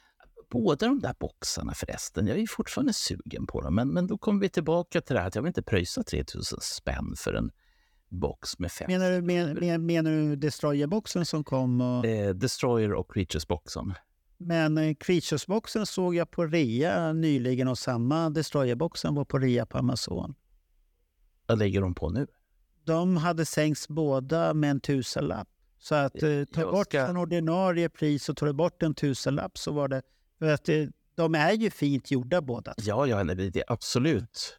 Båda de där boxarna förresten, jag är fortfarande sugen på dem. Men, men då kommer vi tillbaka till det här att jag vill inte pröjsa 3000 spänn för en box med fem. Menar du, men, menar du Destroyer-boxen som kom? Och... Eh, Destroyer och Creatures-boxen. Men eh, Creatures-boxen såg jag på rea nyligen och samma Destroyer-boxen var på rea på Amazon. Vad lägger de på nu? De hade sänkts båda med en tusenlapp. Så att eh, ta bort ska... ordinarie pris och tar du bort en tusenlapp så var det... För att eh, de är ju fint gjorda båda. Ja, ja det, absolut.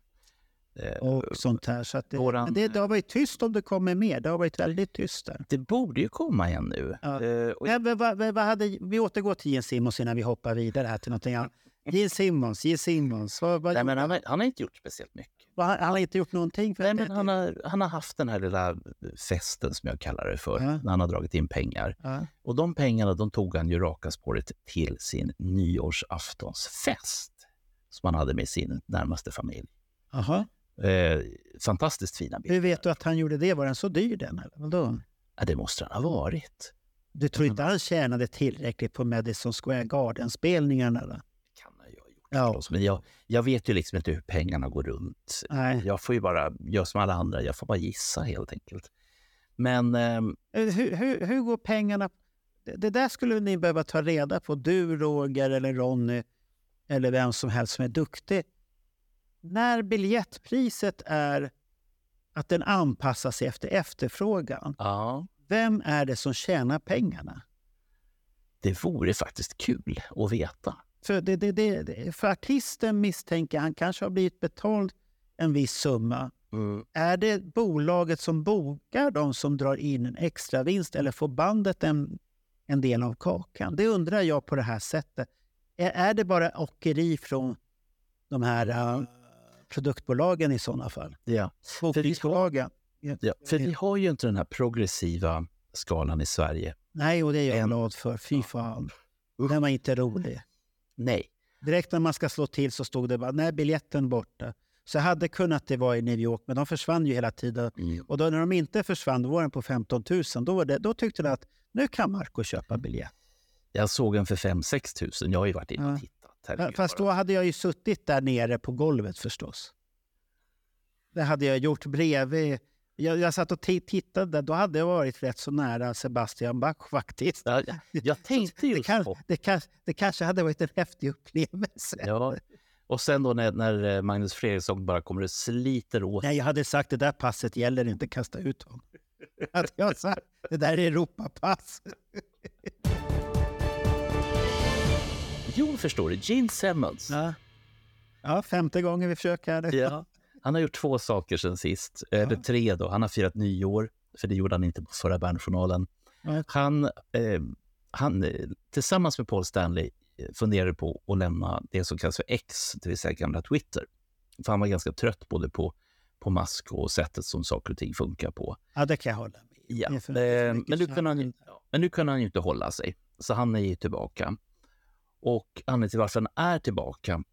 Eh, och sånt här. Så det, våran, det, det, har varit tyst om det kommer mer. Det har varit väldigt tyst där. Det borde ju komma igen nu. Ja. Uh, och... ja, vad, vad, vad hade, vi återgår till Gene Simmons innan vi hoppar vidare här till någonting annat. Gene Simmons, Gene Simmons. Vad, vad Nej, men han, har, han har inte gjort speciellt mycket. Han, han har inte gjort någonting? För Nej, men han, har, han har haft den här lilla festen som jag kallar det för, ja. när han har dragit in pengar. Ja. Och de pengarna de tog han ju raka spåret till sin nyårsaftonsfest som han hade med sin närmaste familj. Aha. Eh, fantastiskt fina bilder. Hur vet du att han gjorde det? Var den så dyr den? Eller? Vadå? Ja, det måste han ha varit. Du tror inte han tjänade tillräckligt på Madison Square Garden-spelningarna? kan han ju ha gjort ja. förstås, men jag, jag vet ju liksom inte hur pengarna går runt. Nej. Jag får ju bara göra som alla andra, jag får bara gissa helt enkelt. Men... Ehm... Hur, hur, hur går pengarna... Det, det där skulle ni behöva ta reda på, du Roger eller Ronny eller vem som helst som är duktig när biljettpriset är att den anpassar sig efter efterfrågan, ja. vem är det som tjänar pengarna? Det vore faktiskt kul att veta. För, det, det, det, för artisten misstänker han kanske har blivit betald en viss summa. Mm. Är det bolaget som bokar de som drar in en extra vinst eller får bandet en, en del av kakan? Det undrar jag på det här sättet. Är, är det bara åkeri från de här uh, produktbolagen i sådana fall. Ja. Bokningsbolagen. Ja, för vi har ju inte den här progressiva skalan i Sverige. Nej, och det är jag en... glad för. Fy fan. Den var inte rolig. Nej. Direkt när man ska slå till så stod det bara, nej, biljetten borta. Så jag hade kunnat det vara i New York, men de försvann ju hela tiden. Mm. Och då när de inte försvann, då var den på 15 000. Då, det, då tyckte de att nu kan Marco köpa biljett. Jag såg en för 5-6 000. Jag har ju varit inne och tittat. Herregud, Fast då hade jag ju suttit där nere på golvet förstås. Det hade jag gjort bredvid. Jag, jag satt och tittade. Då hade jag varit rätt så nära Sebastian Bach faktiskt. Ja, jag tänkte just det, kan, på... Det, kan, det kanske hade varit en häftig upplevelse. Ja. Och sen då när, när eh, Magnus Fredriksson bara kommer och sliter åt... Nej, jag hade sagt det där passet gäller inte, kasta ut honom. Att jag sagt, det där är Europapass. Jo, förstår du. Gene Simmons. Ja. ja, femte gången vi försöker. Ja. Han har gjort två saker sen sist. Ja. Eller tre då. Han har firat nyår, för det gjorde han inte på förra Bernjournalen. Ja. Han, eh, han tillsammans med Paul Stanley eh, funderade på att lämna det som kallas för X, det vill säga gamla Twitter. För han var ganska trött både på, på mask och sättet som saker och ting funkar på. Ja, det kan jag hålla med ja. Eh, men, nu kan han, men nu kan han ju inte hålla sig, så han är ju tillbaka. Och anledningen till varför han är tillbaka,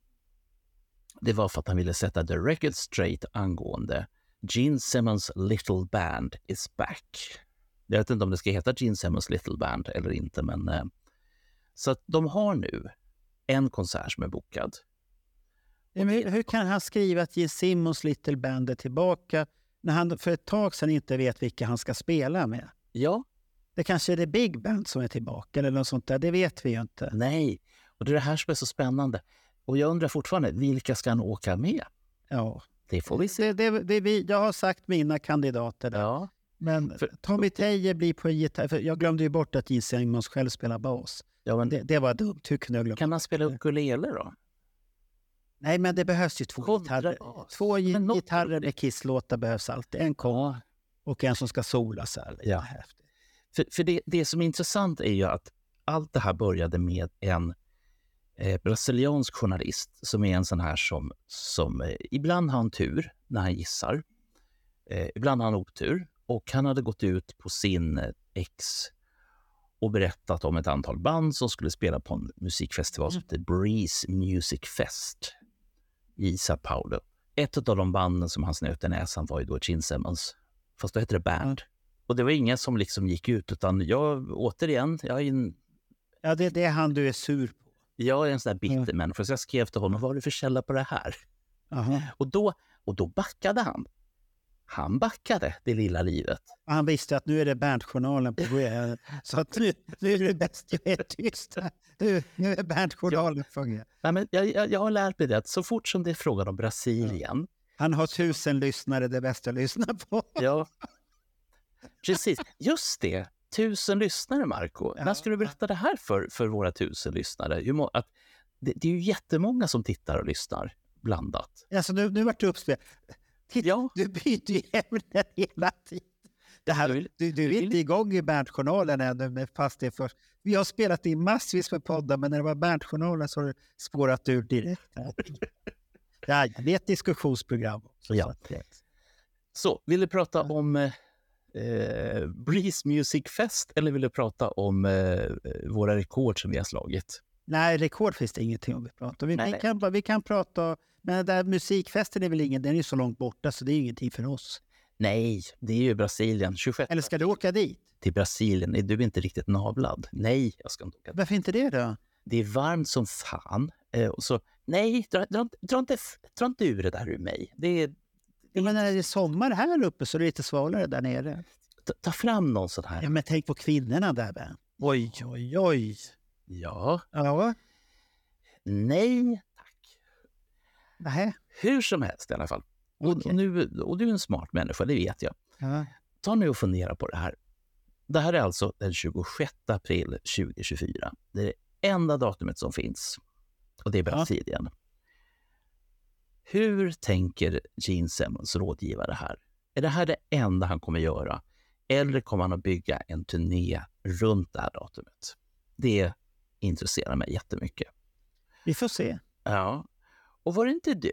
det var för att han ville sätta the record straight angående Gene Simmons Little Band is back. Jag vet inte om det ska heta Gene Simmons Little Band eller inte, men eh, så att de har nu en konsert som är bokad. Ja, hur, hur, kan han skriva att Gene Simmons Little Band är tillbaka när han för ett tag sedan inte vet vilka han ska spela med? Ja. Det kanske är det Big Band som är tillbaka eller något sånt där, det vet vi ju inte. Nej, och det är det här som är så spännande. Och jag undrar fortfarande, vilka ska han åka med? Ja. Det får vi se. Det, det, det, vi, jag har sagt mina kandidater. Där. Ja. Men för, Tommy Teje blir på gitarr. För jag glömde ju bort att Gene Simmons själv spelar bas. Ja, men, det, det var dumt. Hur kunde jag glömma? Kan han spela ukulele då? Nej, men det behövs ju två Kontra, gitarrer. Två gitarrer med Kiss-låtar behövs alltid. En kom ja. och en som ska sola. Så här. Ja. För, för det, det som är intressant är ju att allt det här började med en eh, brasiliansk journalist som är en sån här som, som eh, ibland har han tur när han gissar. Eh, ibland har han otur. Och han hade gått ut på sin eh, ex och berättat om ett antal band som skulle spela på en musikfestival som heter Breeze Music Fest i Sao Paulo. Ett av de banden som han snöt i näsan var ju då Gene Simmons. Fast då hette det Band. Och det var ingen som liksom gick ut, utan jag återigen, jag är en Ja, det, det är han du är sur på. Jag är en sån där bitter Mm. människa, så jag skrev till honom, vad har du för källa på det här? Aha. Och då, och då backade han. Han backade det lilla livet. Han visste att nu är det Berntjournalen på G. Så att nu, nu är det bäst jag är tyst. Nu, nu är Berntjournalen på G. Nej, men jag, jag, jag har lärt mig det att så fort som det är frågan om Brasilien, Han har tusen lyssnare, det bästa jag lyssnar på. ja, precis, just det, tusen lyssnare Marco. Ja. När ska du berätta det här för, för våra tusen lyssnare? Må, att, det, det är ju jättemånga som tittar och lyssnar blandat. Alltså, nu, nu vart du uppspelad. Ja. Du byter ju ämne hela tiden. Det här, vill- du, du är inte igång i Berntjournalen ännu, fast det är först. Vi har spelat in massvis med poddar, men när det var Berntjournalen så har det spårat ur direkt. Ja, det är ett diskussionsprogram. Också, Ja. så Så, vill du prata om eh, eh, Breeze Music Fest eller vill du prata om eh, våra rekord som vi har slagit? Nej, rekord finns det ingenting om vi pratar. Vi, Nej, vi, kan, vi kan prata... Men den där musikfesten är väl ingen, den är ju så långt borta så det är ingenting för oss. Nej, det är ju Brasilien. 26 Eller ska du åka dit? till Brasilien. Är du inte riktigt navlad? Nej, jag ska inte åka. Varför inte det då? Det är varmt som fan. Eh, och så, nej, dra, dra, inte- dra, inte, dra inte ur det där ur mig. Det är, Jag menar, det är sommar här uppe så är det lite svalare där nere. ta, ta fram någon sån här. Ja, men tänk på kvinnorna där. Ben. Oj, oj, oj. Ja, Ja, nej, tack. nähä. Hur som helst i alla fall. Och, och, nu, och du är en smart människa, det vet jag. Ja. Ta nu och fundera på det här. Det här är alltså den 26 april 2024. Det är det enda datumet som finns. Och det är Brasilien. Hur tänker Gene Simmons rådgivare här? Är det här det enda han kommer göra? Eller kommer han att bygga en turné runt det här datumet? Det intresserar mig jättemycket. Vi får se. Ja. Och var det inte du?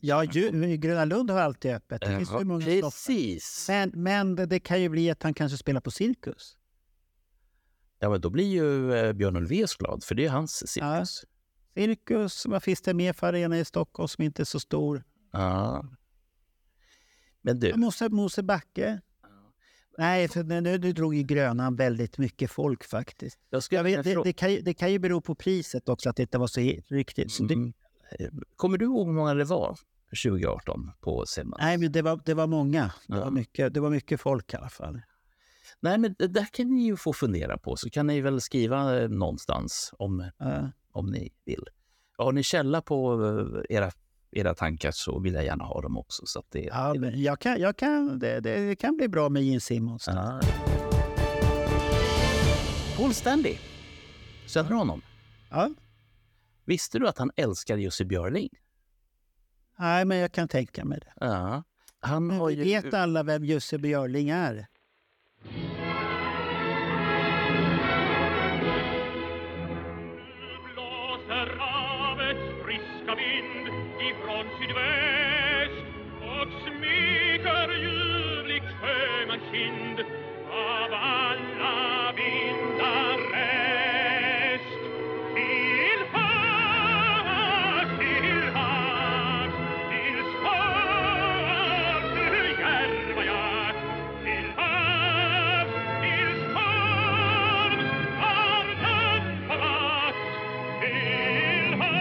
Ja, ju, Gröna Lund har alltid öppet. Det finns hur många precis. Men, men det, kan ju bli att han kanske spelar på Cirkus. Ja, men då blir ju eh, Björn Ulvaeus glad, för det är hans cirkus. Cirkus, vad finns det mer för arena i Stockholm som inte är så stor? Ja. Men du, Mose, Mosebacke? Nej, för nu, nu drog ju Grönan väldigt mycket folk faktiskt. jag skulle Jag vet, det, det, kan ju, det kan ju bero på priset också, att det inte var så riktigt. Så det, Mm. Kommer du ihåg hur många det var 2018 på Simmons? nej, men det var, det var många. Det, Ja. var mycket, det var mycket folk i alla fall. Nej, men det där kan ni ju få fundera på, så kan ni väl skriva eh, någonstans om, Ja. om ni vill. Har ni källa på eh, era, era tankar så vill jag gärna ha dem också. Så det, Ja, men jag kan, jag kan, det, det kan bli bra med Gene Simmons. Ja. Paul Stanley, känner du honom? Ja. Visste du att han älskar Jussi Björling? Nej, men jag kan tänka mig det. Ja. Han har ju... vet alla vem Jussi Björling är? Smyger ljuvligt sjömans av alla vindar rest. Till havs, till havs, till storms, du djärva jag, till havs, till storms, har den på vakt, till havs.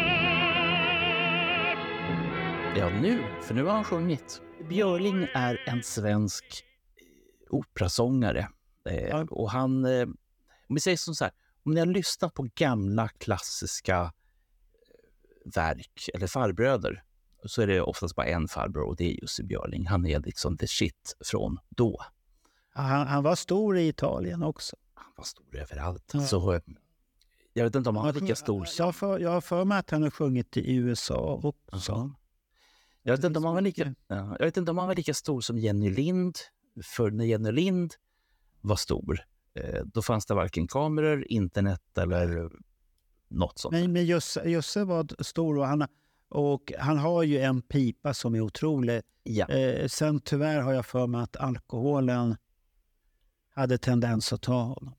Ja, nu. För nu har han sjungit. Björling är en svensk eh, operasångare. Eh, Ja. Och han... Eh, om vi säger som så här, om ni har lyssnat på gamla klassiska verk eller farbröder så är det oftast bara en farbror och det är Jussi Björling. Han är liksom the shit från då. Han, han var stor i Italien också. Han var stor överallt. Ja. Så jag vet inte om han var lika stor Jag har för, jag för mig att han har sjungit i USA också. Ja. Jag vet, inte om han var lika, ja, jag vet inte om han var lika stor som Jenny Lind. För när Jenny Lind var stor, eh, då fanns det varken kameror, internet eller något sånt. Men, men Jusse, Jusse var stor och han, och han har ju en pipa som är otrolig. Ja. Eh, sen tyvärr har jag för mig att alkoholen hade tendens att ta honom.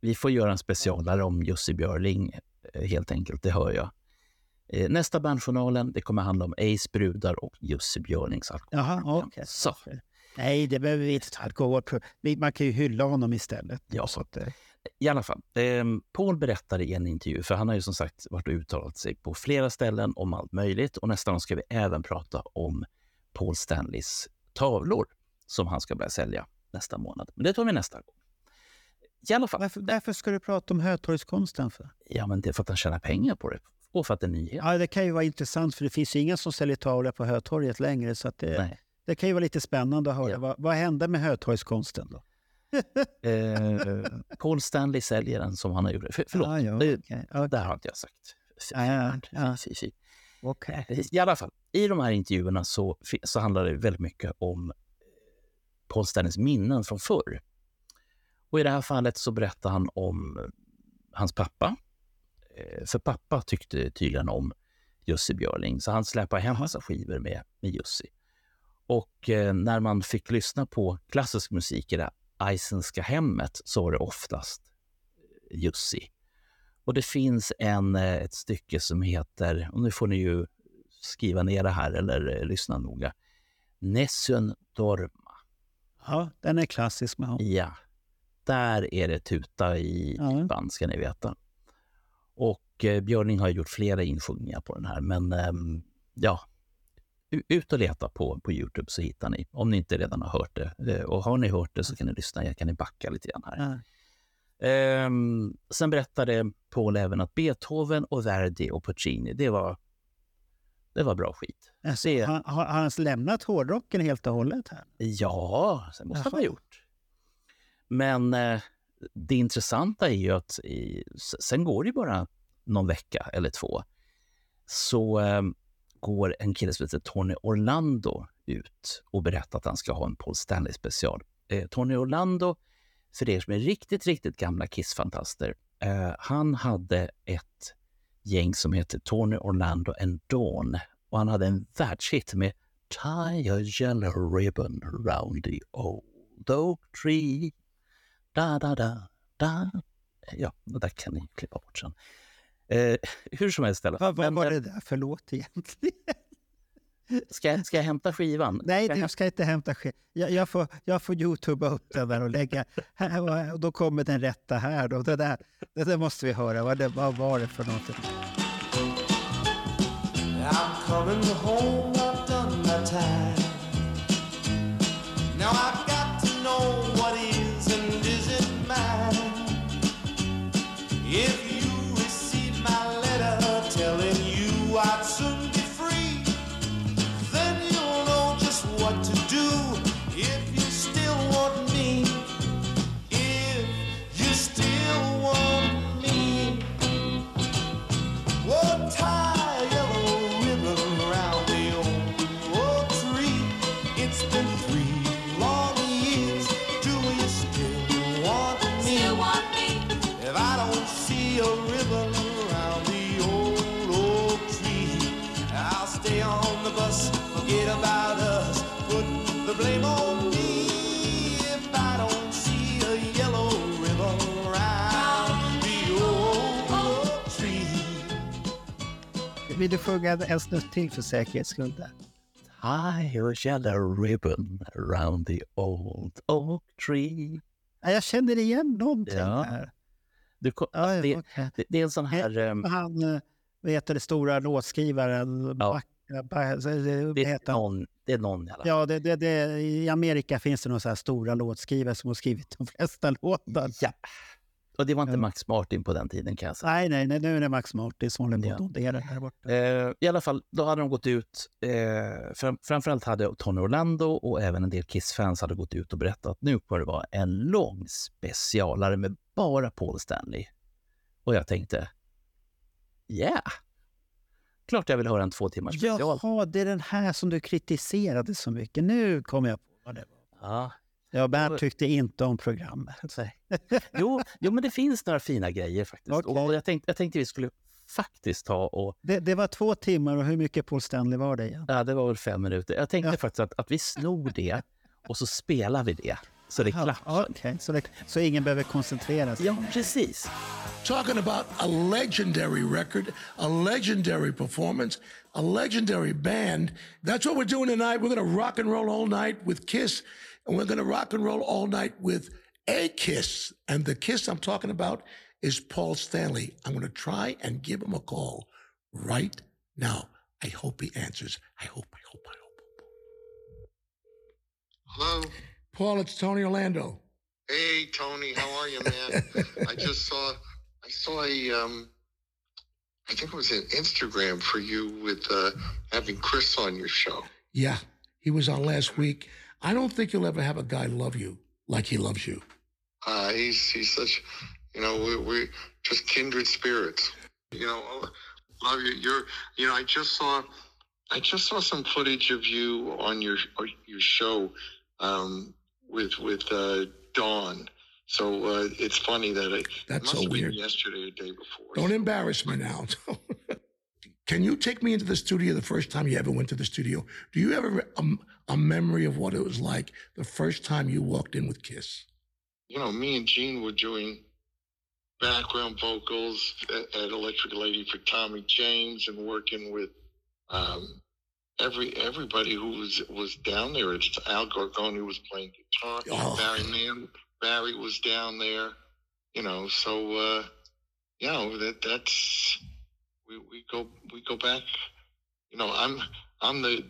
Vi får göra en specialare om Jussi Björling, eh, helt enkelt. Det hör jag. Eh, Nästa Bandjournalen, det kommer handla om Ace brudar och Jussi Björlings alkohol. Jaha. Så. Nej, det behöver vi inte ta Man kan ju hylla honom istället. Ja. Så att, eh, I alla fall, eh, Paul berättade i en intervju, för han har ju som sagt varit och uttalat sig på flera ställen om allt möjligt och nästa gång ska vi även prata om Paul Stanleys tavlor som han ska börja sälja nästa månad. Men det tar vi nästa gång. I alla fall. Varför, varför ska du prata om Hötorgskonsten? För? Ja, men det är för att han tjänar pengar på det och för att det är nyhet. Ja, det kan ju vara intressant för det finns ju inga som säljer tavlor på Hötorget längre. Så det, Nej. det kan ju vara lite spännande att höra. Ja. Vad, vad hände med Hötorgskonsten då? Eh, Paul Stanley säljer den som han har gjort. För, förlåt, Ja, ja. Ja, det har inte jag sagt. Ja, ja, ja. Fy. okej. I alla fall, i de här intervjuerna så, så handlar det väldigt mycket om Paul Stanleys minnen från förr. Och i det här fallet så berättar han om eh, hans pappa. Eh, För pappa tyckte tydligen om Jussi Björling, så han släpade hem massa skivor med, med Jussi. Och eh, när man fick lyssna på klassisk musik i det Eisenska hemmet så var det oftast eh, Jussi. Och det finns en, eh, ett stycke som heter, och nu får ni ju skriva ner det här eller eh, lyssna noga, Nessun Dorma. Ja, den är klassisk med honom. Ja, där är det tuta i Ja. pipan ska ni veta. Och eh, Björning har gjort flera insjungningar på den här, men ehm, ja, ut och leta på, på Youtube så hittar ni, om ni inte redan har hört det. Eh, Och har ni hört det så kan ni lyssna, kan ni backa lite grann här. Ja. Ehm, sen berättade Paul även att Beethoven och Verdi och Puccini, det var, det var bra skit. Alltså, Det- har, har han lämnat hårdrocken helt och hållet här? Ja, det måste han ha Jaha. gjort. Men eh, det intressanta är ju att i, sen går det ju bara någon vecka eller två så eh, går en kille som heter Tony Orlando ut och berättar att han ska ha en Paul Stanley special. Eh, Tony Orlando, för er som är riktigt, riktigt gamla Kiss-fantaster, eh, han hade ett gäng som heter Tony Orlando and Dawn och han hade en världshit med Tie a yellow ribbon round the old oak tree. Da, da, da, da. Ja, det där kan ni klippa bort sen. Eh, hur som helst. Vad, vad var eh, det där för låt egentligen? Ska, ska jag hämta skivan? Nej, Ska jag du ska inte hämta skit. Jag, jag, får, jag får youtuba upp den där och lägga... Här, var- och då kommer den rätta här. Då. Det, där, det där måste vi höra. Vad, det, vad var det för något? I'm coming home, I've done my time. Now I've Vill du sjunga en snutt till för säkerhets skull? Tie a yellow ribbon around the old oak tree. Ja, jag känner igen någonting Ja. här. Du, ko- Ja, det, okej. det, det är en sån här... ehm, Han, eh, vad heter det, stora låtskrivaren? Ja. Back, Back, det, är någon, det är någon i alla fall. Ja, det, det, det, i Amerika finns det några så här stora låtskrivare som har skrivit de flesta låtar. Ja. Och det var inte Ja. Max Martin på den tiden kan jag säga. Nej, nej, nej, nu är det Max Martin som håller på Ja. att dondera där borta. Eh, I alla fall, då hade de gått ut. Eh, fram, framförallt hade Tony Orlando och även en del Kiss-fans hade gått ut och berättat att nu kommer det vara en lång specialare med bara Paul Stanley. Och jag tänkte, yeah! Klart jag vill höra en två timmars special. Jaha, det är den här som du kritiserade så mycket. Nu kommer jag på vad det var. Ja. Ja, Bernt tyckte inte om programmet. Jo, jo, men det finns några fina grejer faktiskt. Okej. Och jag tänkte, jag tänkte vi skulle faktiskt ta och... Det, det var två timmar och hur mycket Paul Stanley var det igen? Ja, det var väl fem minuter. Jag tänkte Ja. faktiskt att, att vi snor det och så spelar vi det. Så det Ja, klaffar. Okej, så, det, så ingen behöver koncentrera sig. Ja, precis. Talking about a legendary record, a legendary performance, a legendary band. That's what we're doing tonight. We're to rock and roll all night with Kiss, and we're going to rock and roll all night with a kiss. And the kiss I'm talking about is Paul Stanley. I'm going to try and give him a call right now. I hope he answers. I hope, I hope, I hope. Hello. Paul, it's Tony Orlando. Hey, Tony. How are you, man? I just saw, I saw a, um, I think it was an Instagram for you with uh, having Chris on your show. Yeah, he was on last week. I don't think you'll ever have a guy love you like he loves you. Uh, he's he's such, you know, we we just kindred spirits. You know, love you. You're, you know, I just saw, I just saw some footage of you on your your show um, with with uh, Dawn. So uh, it's funny that I That's so weird. yesterday or day before. Don't embarrass me now. Can you take me into the studio the first time you ever went to the studio? Do you ever um, a memory of what it was like the first time you walked in with Kiss? you know, me and Gene were doing background vocals at, at Electric Lady for Tommy James and working with um, every everybody who was was down there. It's Al Gorgoni was playing guitar. Oh. Barry Mann, Barry was down there. You know, so uh, you know that that's we, we go we go back. You know, I'm I'm the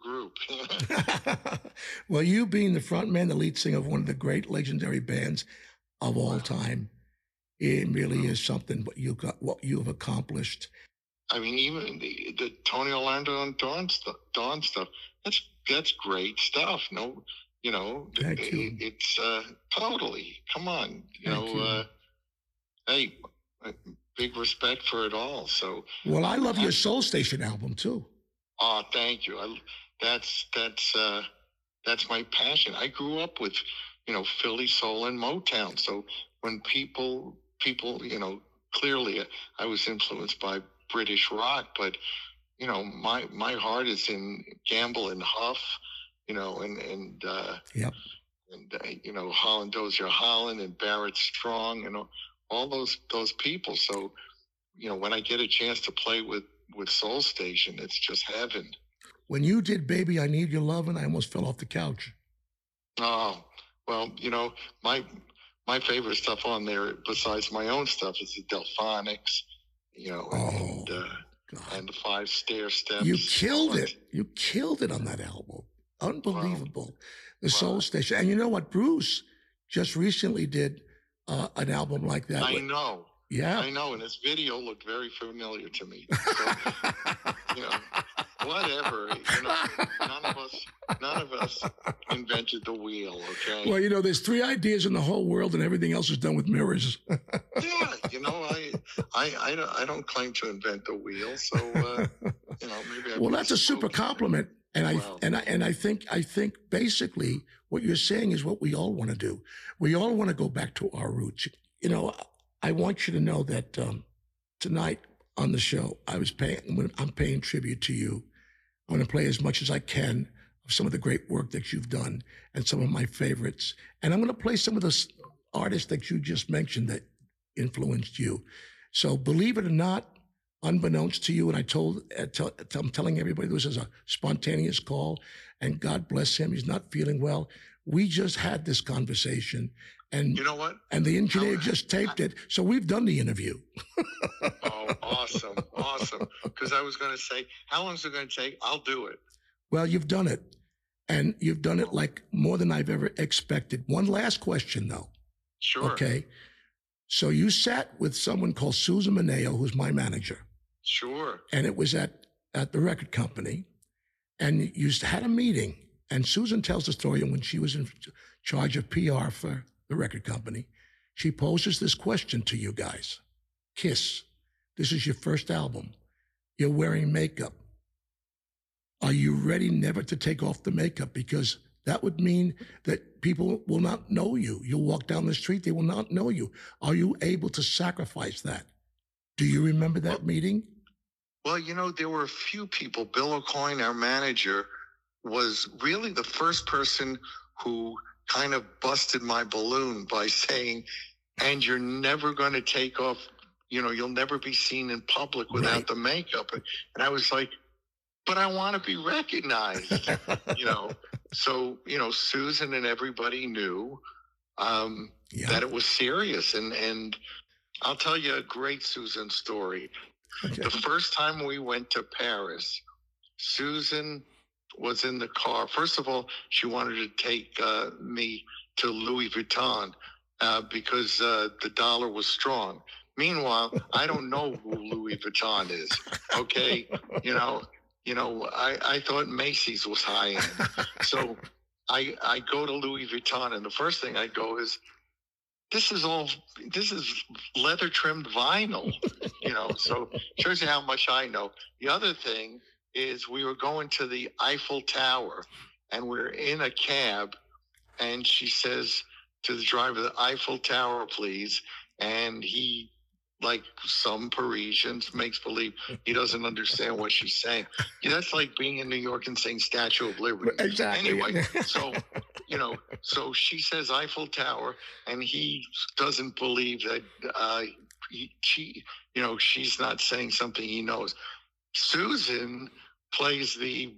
group. well, you being the front man, the lead singer of one of the great legendary bands of all time, it really is something what you got what you have accomplished. I mean, even the, the Tony Orlando and Dawn stuff, Dawn stuff. That's that's great stuff. No, you know, Thank it- you. it's uh, totally. Come on, you Thank know. you. Uh, hey, uh, big respect for it all. So, Well, I love your Soul Station album too. oh, thank you. I, that's that's uh, that's my passion. I grew up with, you know, Philly soul and Motown. So when people people, you know, clearly uh, I was influenced by British rock, but you know, my my heart is in Gamble and Huff, you know, and and uh, Yep. and uh, you know Holland Dozier Holland and Barrett Strong and all, all those those people. So, you know, when I get a chance to play with with Soul Station, it's just heaven. When you did "Baby, I Need Your Love, and I almost fell off the couch. Oh, well, you know, my my favorite stuff on there, besides my own stuff, is the Delphonics, you know, and uh, and the Five Stair Steps. Oh, You killed it. You killed it on that album. Unbelievable. The Soul Station. And you know what? Bruce just recently did uh, an album like that. I with- know. Yeah. I know, and this video looked very familiar to me. So, you know, whatever. You know, none of us, none of us invented the wheel. Okay. Well, you know, there's three ideas in the whole world, and everything else is done with mirrors. yeah, you know, I, I, I don't, I don't claim to invent the wheel. So, uh, you know, maybe. I well, that's a super compliment, and I Well. and I and I think I think basically what you're saying is what we all want to do. We all want to go back to our roots. You know, I want you to know that um, tonight on the show, I was paying. I'm paying tribute to you. I'm going to play as much as I can of some of the great work that you've done and some of my favorites, and I'm going to play some of the artists that you just mentioned that influenced you. So, believe it or not, unbeknownst to you, and I told, uh, tell, I'm telling everybody this is a spontaneous call, and God bless him, he's not feeling well. We just had this conversation, and You know what? and the engineer just taped it, so we've done the interview. Oh, awesome, awesome. Because I was going to say, how long is it going to take? I'll do it. Well, you've done it, and you've done it like more than I've ever expected. One last question, though. Sure. Okay. So you sat with someone called Susan Mineo, who's my manager. Sure. and it was at at the record company, and you had a meeting. And Susan tells the story when she was in charge of PR for the record company. She poses this question to you guys: Kiss, this is your first album. You're wearing makeup. Are you ready never to take off the makeup? Because that would mean that people will not know you. You'll walk down the street, they will not know you. Are you able to sacrifice that? Do you remember that meeting? Well, you know, there were a few people. Bill O'Coin, our manager, was really the first person who kind of busted my balloon by saying, and you're never going to take off, you know, you'll never be seen in public without Right. the makeup. And I was like, but I want to be recognized, you know. So, you know, Susan and everybody knew. um, Yeah. that it was serious. And and I'll tell you a great Susan story. Okay. The first time we went to Paris, Susan was in the car. First of all, she wanted to take uh, me to Louis Vuitton uh, because uh, the dollar was strong. Meanwhile, I don't know who Louis Vuitton is. Okay, you know, you know, I, I thought Macy's was high end. So I I go to Louis Vuitton, and the first thing I go is, this is all this is leather trimmed vinyl, you know. So shows you how much I know. The other thing is we were going to the Eiffel Tower, and we're in a cab, and she says to the driver, "The Eiffel Tower, please," and he. Like some Parisians, makes believe he doesn't understand what she's saying. Yeah, that's like being in New York and saying Statue of Liberty. Exactly. Anyway, so you know, so she says Eiffel Tower, and he doesn't believe that uh, he, she, you know, she's not saying something he knows. Susan plays the,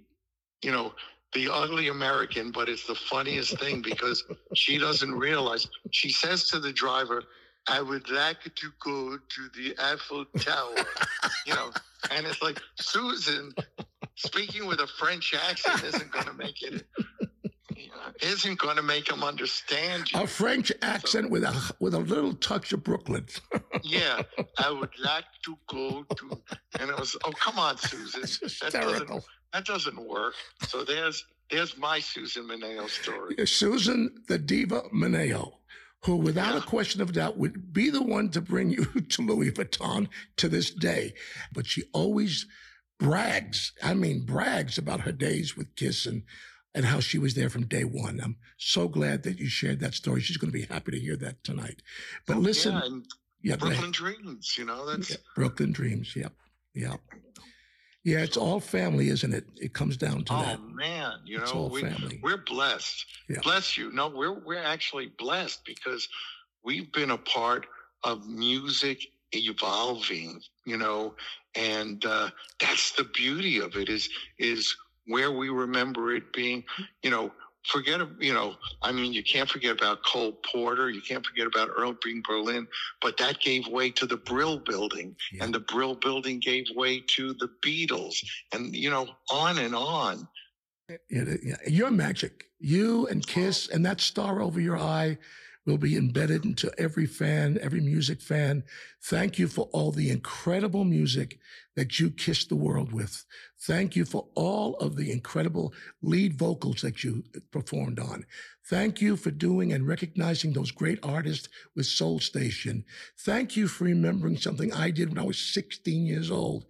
you know, the ugly American, but it's the funniest thing because she doesn't realize. She says to the driver, "I would like to go to the Eiffel Tower," you know, and it's like Susan speaking with a French accent isn't going to make it. you know, Isn't going to make him understand you. A French accent with a with a little touch of Brooklyn. yeah, I would like to go to, and it was, oh come on, Susan, that doesn't that doesn't work. So there's there's my Susan Mineo story. Susan the Diva Mineo, who without a question of doubt would be the one to bring you to Louis Vuitton to this day. But she always brags, I mean, brags about her days with Kiss and, and how she was there from day one. I'm so glad that you shared that story. She's going to be happy to hear that tonight. But oh, listen, yeah, yeah. Brooklyn Dreams, you know that's Yeah, Brooklyn Dreams. Yep. Yep. Yeah, it's all family, isn't it? It comes down to oh that. man, you It's know all we, family. we're blessed. Yeah. Bless you. No, we're we're actually blessed because we've been a part of music evolving, you know, and uh, that's the beauty of it is is where we remember it being, you know, forget, you know, I mean, you can't forget about Cole Porter, you can't forget about Earl Green Berlin, but that gave way to the Brill Building, Yeah. and the Brill Building gave way to the Beatles, and you know, on and on. Yeah, th- yeah. You're magic. You and Kiss and that star over your eye will be embedded into every fan, every music fan. Thank you for all the incredible music that you kissed the world with. Thank you for all of the incredible lead vocals that you uh, performed on. Thank you for doing and recognizing those great artists with Soul Station. Thank you for remembering something I did when I was 16 years old.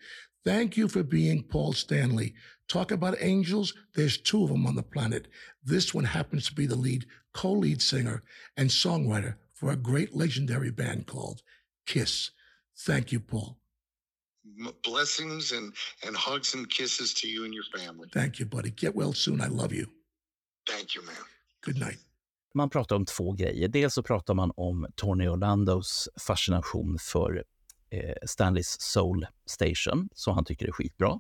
Thank you for being Paul Stanley. Talk about angels, there's two of them on the planet. This one happens to be the lead, co lead singer and songwriter for a great legendary band called Kiss. Thank you, Paul. Blessings and and hugs and kisses to you and your family. Thank you, buddy. Get well soon. I love you. Thank you, man. Good night. Man pratar om två grejer. Dels så pratar man om Tony Orlandos fascination för eh, Stanleys Soul Station, som han tycker är skitbra.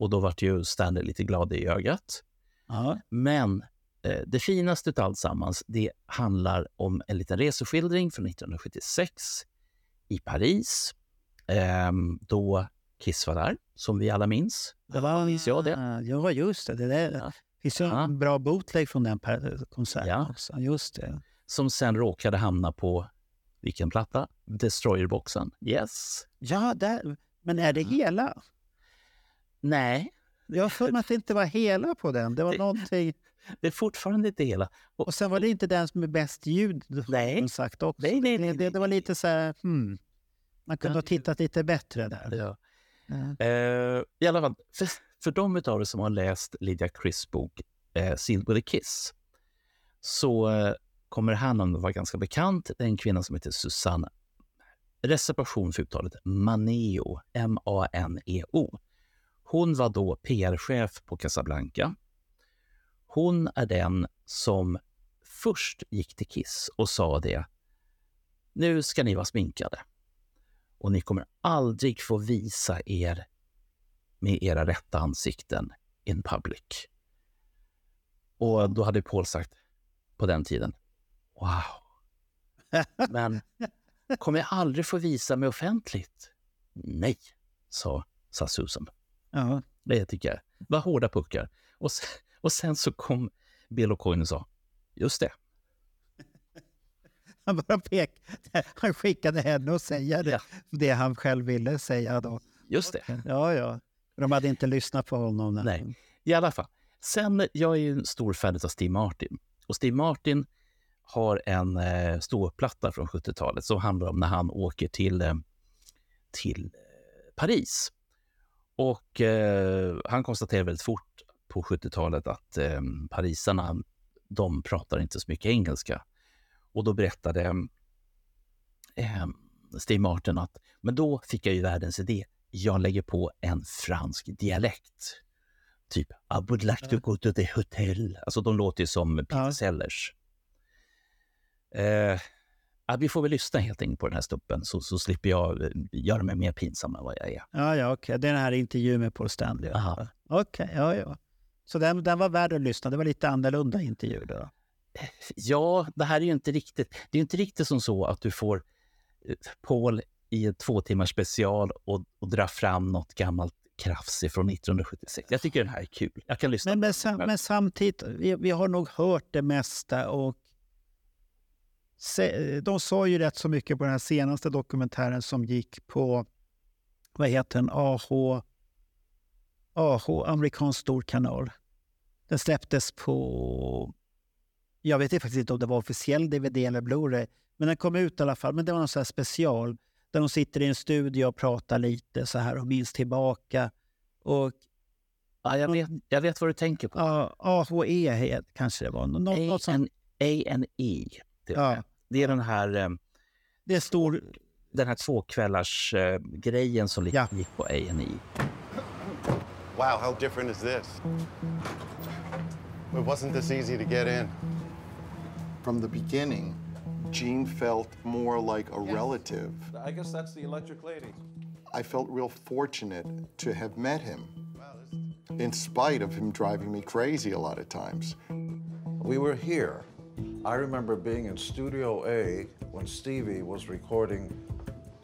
Och då vart ju Stanley lite glad i ögat. Ja. Men eh, det finaste av alltsammans, det handlar om en liten reseskildring från 1976 i Paris, ehm, då Kiss var där, som vi alla minns. Det var, minns jag det. Ah, Ja, just det. Det där. Ja. finns ju Ja. en bra bootleg från den konserten Ja. också. Just det. Som sen råkade hamna på, vilken platta? Destroyer-boxen. Yes. Ja, där. men är det hela? Nej, Jag har att det inte var hela på den. Det var Det- någonting. det är fortfarande inte hela. Och, Och sen var det inte den som är bäst ljud. Nej. som Sagt också. Nej, nej, nej, det, det, var lite så här, hmm. Man kunde ha tittat lite bättre där. ja. Ja. Eh, I alla fall, för, för de av er som har läst Lydia Chris bok eh, a Kiss så eh, kommer här namnet vara ganska bekant. Det är en kvinna som heter Susanne, reservation för uttalet, Maneo, M-A-N-E-O. Hon var då PR-chef på Casablanca. Hon är den som först gick till Kiss och sa det. Nu ska ni vara sminkade och ni kommer aldrig få visa er med era rätta ansikten in public. Och då hade Paul sagt på den tiden, wow, Men kommer jag aldrig få visa mig offentligt? Nej, sa, sa Susan. Ja. Det tycker jag var hårda puckar. Och sen, och sen så kom Bill O'Coin och sa, just det. Han bara pek. Han skickade henne att säga det, Ja. det han själv ville säga då. Just det. Ja, ja. De hade inte lyssnat på honom. Nej. I alla fall. Sen, jag är ju en stor fan av Steve Martin. Och Steve Martin har en eh, ståplatta från 70-talet som handlar om när han åker till, eh, till eh, Paris. Och eh, han konstaterar väldigt fort på 70-talet att eh, parisarna, de pratar inte så mycket engelska. Och då berättade eh, Steve Martin att men då fick jag ju världens idé. Jag lägger på en fransk dialekt. Typ I would like to go to the hotel. Alltså de låter ju som Peter Ja. Eh, ja, vi får väl lyssna helt enkelt på den här stuppen så, så slipper jag eh, göra mig mer pinsam än vad jag är. Ja, ja, okej. Det är den här intervjun med Paul Stanley. Okej, ja, ja. Så den, den var värd att lyssna. Det var lite annorlunda intervju då. Ja, det här är ju inte riktigt. Det är ju inte riktigt som så att du får eh, Paul i en två timmars special och, och dra fram något gammalt krafs från 1976. Jag tycker den här är kul. Jag kan lyssna. Men, men, sam, men samtidigt, vi, vi har nog hört det mesta och de sa ju rätt så mycket på den här senaste dokumentären som gick på, vad heter den, AH, AH, amerikansk storkanal. Den släpptes på, jag vet faktiskt inte om det var officiell DVD eller Blu-ray, men den kom ut i alla fall. Men det var någon special där de sitter i en studio och pratar lite så här och minns tillbaka. Och Ja, jag, vet, jag vet vad du tänker på. Ja, AHE he- kanske det var. Nå, nå, något sånt. A&E. Det, Ja. Det är den här, eh, Det är stor... den här tvåkvällars eh, grejen som Ja. gick på A&E. Wow, how different is this? It wasn't this easy to get in. From the beginning, Jean felt more like a relative. I guess that's the electric lady. I felt real fortunate to have met him, in spite of him driving me crazy a lot of times. We were here. I remember being in Studio A when Stevie was recording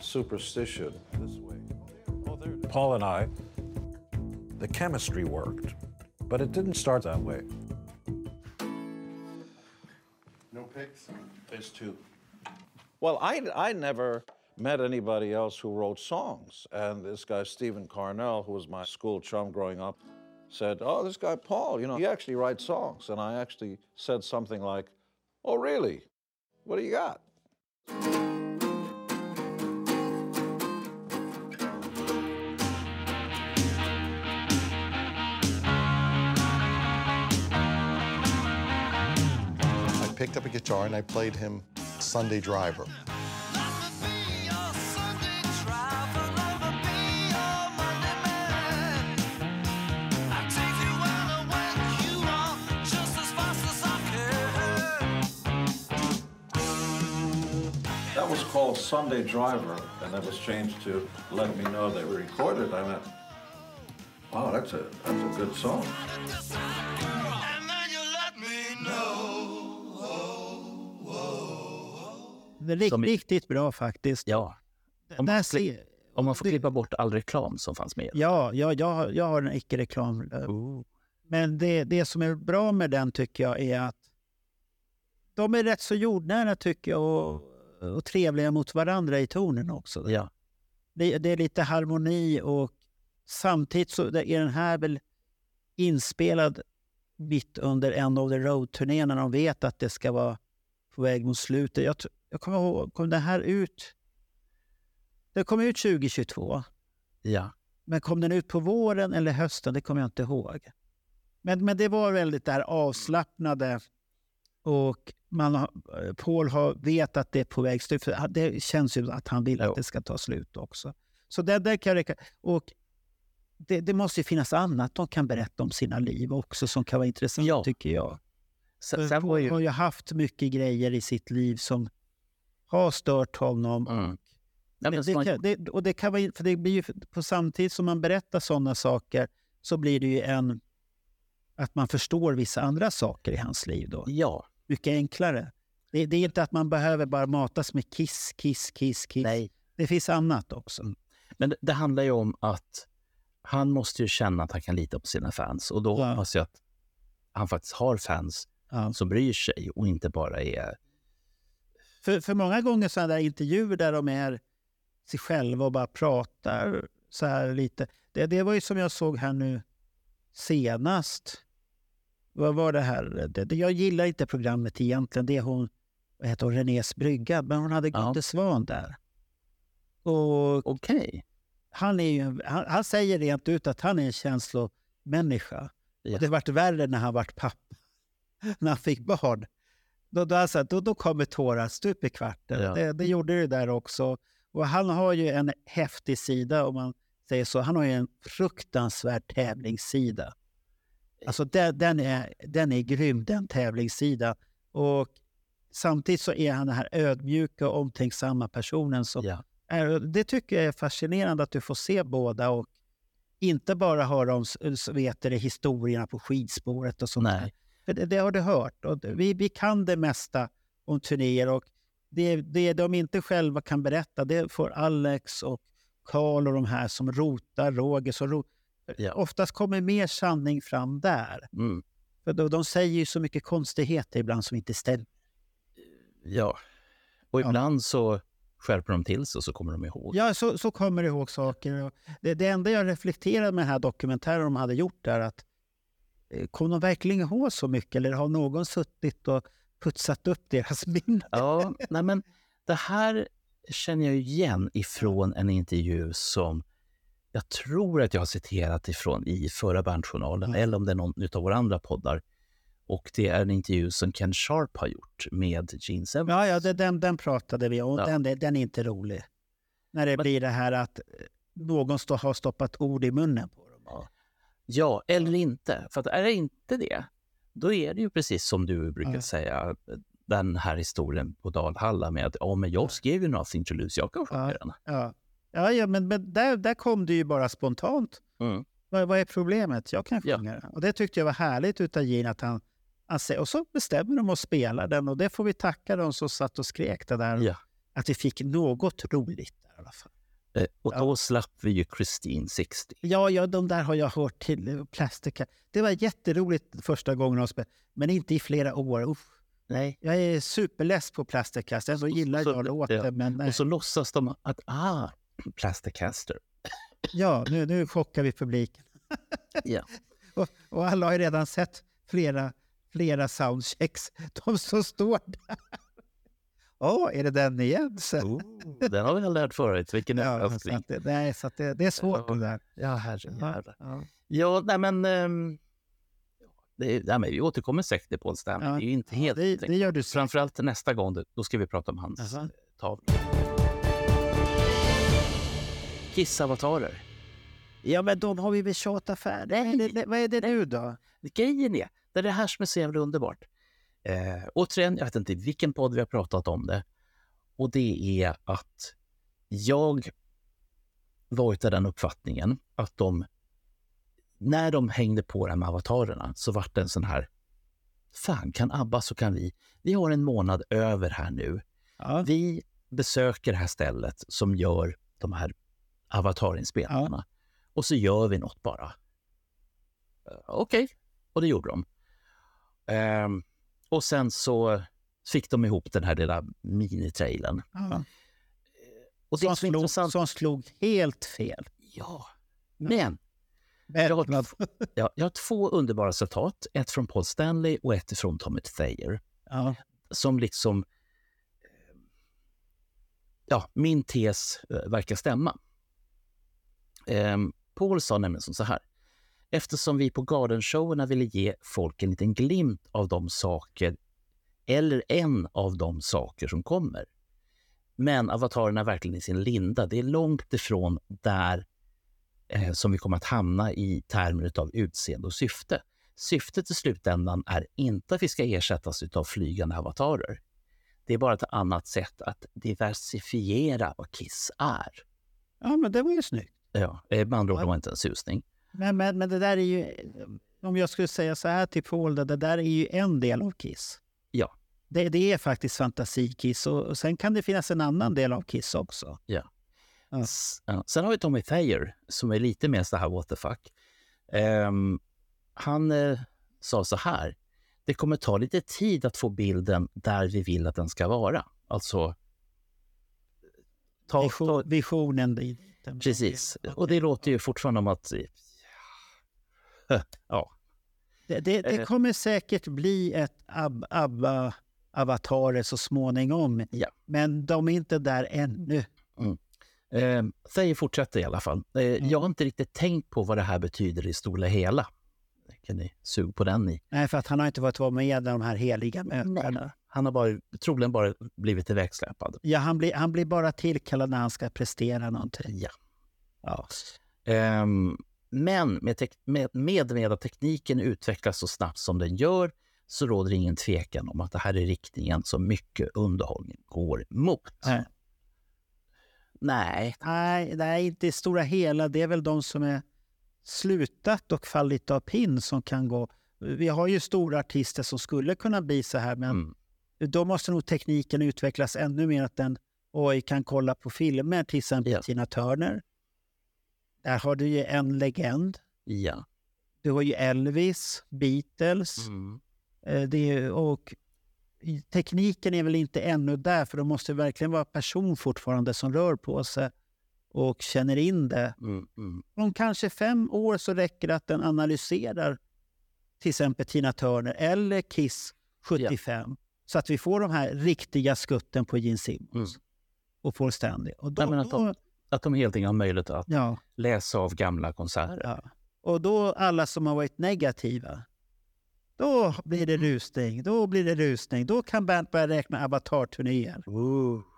Superstition. This way. Oh, Paul and I, the chemistry worked, but it didn't start that way. No pics? There's two. Well, I, I never met anybody else who wrote songs. And this guy, Stephen Carnell, who was my school chum growing up, said, Oh, this guy, Paul, you know, he actually writes songs. And I actually said something like, Oh, really? What do you got? I picked up a guitar and I played him Sunday Driver. Called Sunday Driver, and that was changed to let me know they were recorded. I went, Wow, that's a, that's a good song. Det är rikt, Som i- riktigt bra faktiskt. Ja. Om man, ser, kli- om man får det- klippa bort all reklam som fanns med. ja, ja jag, jag har en icke-reklam. eh, Oh. Men det, det som är bra med den tycker jag är att de är rätt så jordnära tycker jag och, och trevliga mot varandra i tonen också. Ja. Det, det är lite harmoni och samtidigt så är den här väl inspelad mitt under End of the Road-turnén när de vet att det ska vara på väg mot slutet. Jag, jag kommer ihåg, kom den här ut? Den kom ut 2022. ja. Men kom den ut på våren eller hösten? Det kommer jag inte ihåg. Men, men det var väldigt där avslappnade och man har, Paul har, vet att det är på väg slut. För det känns ju att han vill att det ska ta slut också. Så det där kan räcka. Och det, det måste ju finnas annat de kan berätta om sina liv också som kan vara intressant Ja. tycker jag. För sen Paul ju... har ju haft mycket grejer i sitt liv som har stört honom. Mm. Ja, Det, det kan, det, och det kan vara, för det blir ju, på samtidigt som man berättar sådana saker så blir det ju en... Att man förstår vissa andra saker i hans liv då. Ja, Mycket enklare. Det, det är inte att man behöver bara matas med kiss, kiss, kiss, kiss. Nej. Det finns annat också. Men det, det handlar ju om att han måste ju känna att han kan lita på sina fans. Och då Ja. hoppas jag att han faktiskt har fans Ja. som bryr sig och inte bara är... För, för många gånger sådana där intervjuer där de är sig själva och bara pratar så här lite. Det, det var ju som jag såg här nu senast. Vad var det här? Jag gillar inte programmet egentligen. Det är hon, vad heter hon, Renés brygga. Men hon hade Gunde Svan där. Och Okej. han, är ju, en- han, han säger rent ut att han är en känslomänniska. Ja. Och det vart värre när han vart pappa. när han fick barn. Då, då, alltså, då, då kommer tårar stup i kvarten. Ja. Det, det gjorde det där också. Och han har ju en häftig sida om man säger så. Han har ju en fruktansvärd tävlingssida. Alltså den, den, är, den är grym, den tävlingssidan. Och samtidigt så är han den här ödmjuka och omtänksamma personen som Ja. är, det tycker jag är fascinerande att du får se båda och inte bara höra om vet du, det, historierna på skidspåret och sånt Nej. där. Det, det har du hört. Och vi, vi kan det mesta om turnéer och det, det de inte själva kan berätta det får Alex och Karl och de här som rotar, Roger. Som ro, Ja. Oftast kommer mer sanning fram där. Mm. För de, de säger ju så mycket konstigheter ibland som inte stämmer. Ja. Och ibland så skärper de till sig och så kommer de ihåg. Ja, så, så kommer du ihåg saker. Det, det enda jag reflekterade med den här dokumentären de hade gjort är att eh, kom de verkligen ihåg så mycket eller har någon suttit och putsat upp deras minne? Ja, nej men det här känner jag igen ifrån en intervju som jag tror att jag har citerat ifrån i förra Bandjournalen eller om det är någon av våra andra poddar. Och det är en intervju som Ken Sharp har gjort med Gene Simmons. Ja, ja det, den, den pratade vi om. Ja. Den, den, är inte rolig. När det blir det här att eh, någon stå, har stoppat ord i munnen på dem. Ja, eller inte. För att är det inte det, då är det ju precis som du brukar Ja. säga, den här historien på Dalhalla med att ja, men jag skrev ju Nothing to lose, jag kan sjunga den. Ja, ja, ja men, men där, där kom det ju bara spontant. Mm. Vad, vad är problemet? Jag kan sjunga den. Och det tyckte jag var härligt utav Gene att han, han säger, och så bestämmer de att spela den och det får vi tacka de som satt och skrek det där. Ja. Att vi fick något roligt där i alla fall. Eh, Och då slapp vi ju Christine 60. Ja, ja, de där har jag hört till. Plastica. Det var jätteroligt första gången de spelade, men inte i flera år. Usch. Nej. Jag är superless på Plasticast. Ändå gillar så- jag låten, ja. men nej. Och så låtsas de att, ah, Plasticaster. Ja, nu, nu chockar vi publiken. Ja. och, och alla har ju redan sett flera, flera soundchecks. De som står där. Åh, är det den igen? Oh, den har vi lärt förut. Vilken ja, överraskning. att det, nej, så att det, det är svårt Ja. det där. Ja, herrejävlar. Ja. Ja, nej men... ehm, det, nej, men vi återkommer säkert till Paul Stanley. Ja. Det är ju inte helt... det, det gör du. Framförallt nästa gång, då- ska vi prata om hans Jaha. eh, tavlor. Kissavatarer. Ja, men de har vi väl tjatat färdigt. Det- Vad är det nu då? Grejen är, det är det här som är så jävla underbart. Eh, återigen, jag vet inte vilken podd vi har pratat om det. Och det är att jag var utav den uppfattningen att de, när de hängde på det här med avatarerna så vart det en sån här, fan kan ABBA så kan vi. Vi har en månad över här nu. Ja. Vi besöker det här stället som gör de här avatarinspelningarna. Och så gör vi något bara. Eh, Okej, och det gjorde de. Ehm, och sen så fick de ihop den här lilla minitrailern. Ja. Och det Som, slog, intressant. som slog helt fel. Ja, men jag har, ja, jag har två underbara citat. Ett från Paul Stanley och ett från Tommy Thayer. ja. Som liksom... eh, Ja, min tes eh, verkar stämma. Ehm, Paul sa nämligen som så här. Eftersom vi på Garden-showerna ville ge folk en liten glimt av de saker, eller en av de saker som kommer. Men avatarerna är verkligen i sin linda. Det är långt ifrån där eh, som vi kommer att hamna i termer av utseende och syfte. Syftet i slutändan är inte att vi ska ersättas av flygande avatarer. Det är bara ett annat sätt att diversifiera vad Kiss är. ja, men det var ju snyggt. Ja, eh, med andra ord, det var inte en susning. Men, men, men det där är ju... Om jag skulle säga så här till Paul, det, där är ju en del av Kiss. Ja. Det, det är faktiskt fantasikiss och, och sen kan det finnas en annan del av Kiss också. Ja. S- ja. Sen har vi Tommy Thayer som är lite mer så här what the fuck. Ehm, han eh, sa så här. Det kommer ta lite tid att få bilden där vi vill att den ska vara. Alltså... Ta, Vision, visionen dit. Precis. Och det låter ju fortfarande om att... Ja. Det, det, det Eh. kommer säkert bli ett ab, abba avatarer så småningom. Ja. Men de är inte där ännu. Mm. Eh, Thayer fortsätter i alla fall. Eh, Mm. Jag har inte riktigt tänkt på vad det här betyder i stora hela. Kan ni suga på den i? Nej, för att han har inte varit med i de här heliga mötena. Han har bara, troligen bara blivit ivägsläpad. Ja, han blir, han blir bara tillkallad när han ska prestera någonting. Ja. Ja. Ehm, men med, tek- med, med, med att tekniken utvecklas så snabbt som den gör så råder ingen tvekan om att det här är riktningen som mycket underhållning går mot. Nej. Nej. Nej, nej, i stora hela. Det är väl de som är slutat och fallit av pinn som kan gå. Vi har ju stora artister som skulle kunna bli så här, men Mm. Då måste nog tekniken utvecklas ännu mer. Att den oj, kan kolla på filmer, till exempel Ja. Tina Turner. Där har du ju en legend. Ja. Du har ju Elvis, Beatles. Mm. Eh, Det är, och tekniken är väl inte ännu där, för det måste verkligen vara person fortfarande som rör på sig och känner in det. Mm, mm. Om kanske fem år så räcker det att den analyserar till exempel Tina Turner eller Kiss 75. Så att vi får de här riktiga skutten på Gene Simmons och Paul Stanley. Och då, Nej, att, de, att de helt enkelt har möjlighet att ja, läsa av gamla konserter. ja. och då alla som har varit negativa, då blir det rusning. Då blir det rusning. Då kan Bernt börja räkna avatar-turnéer.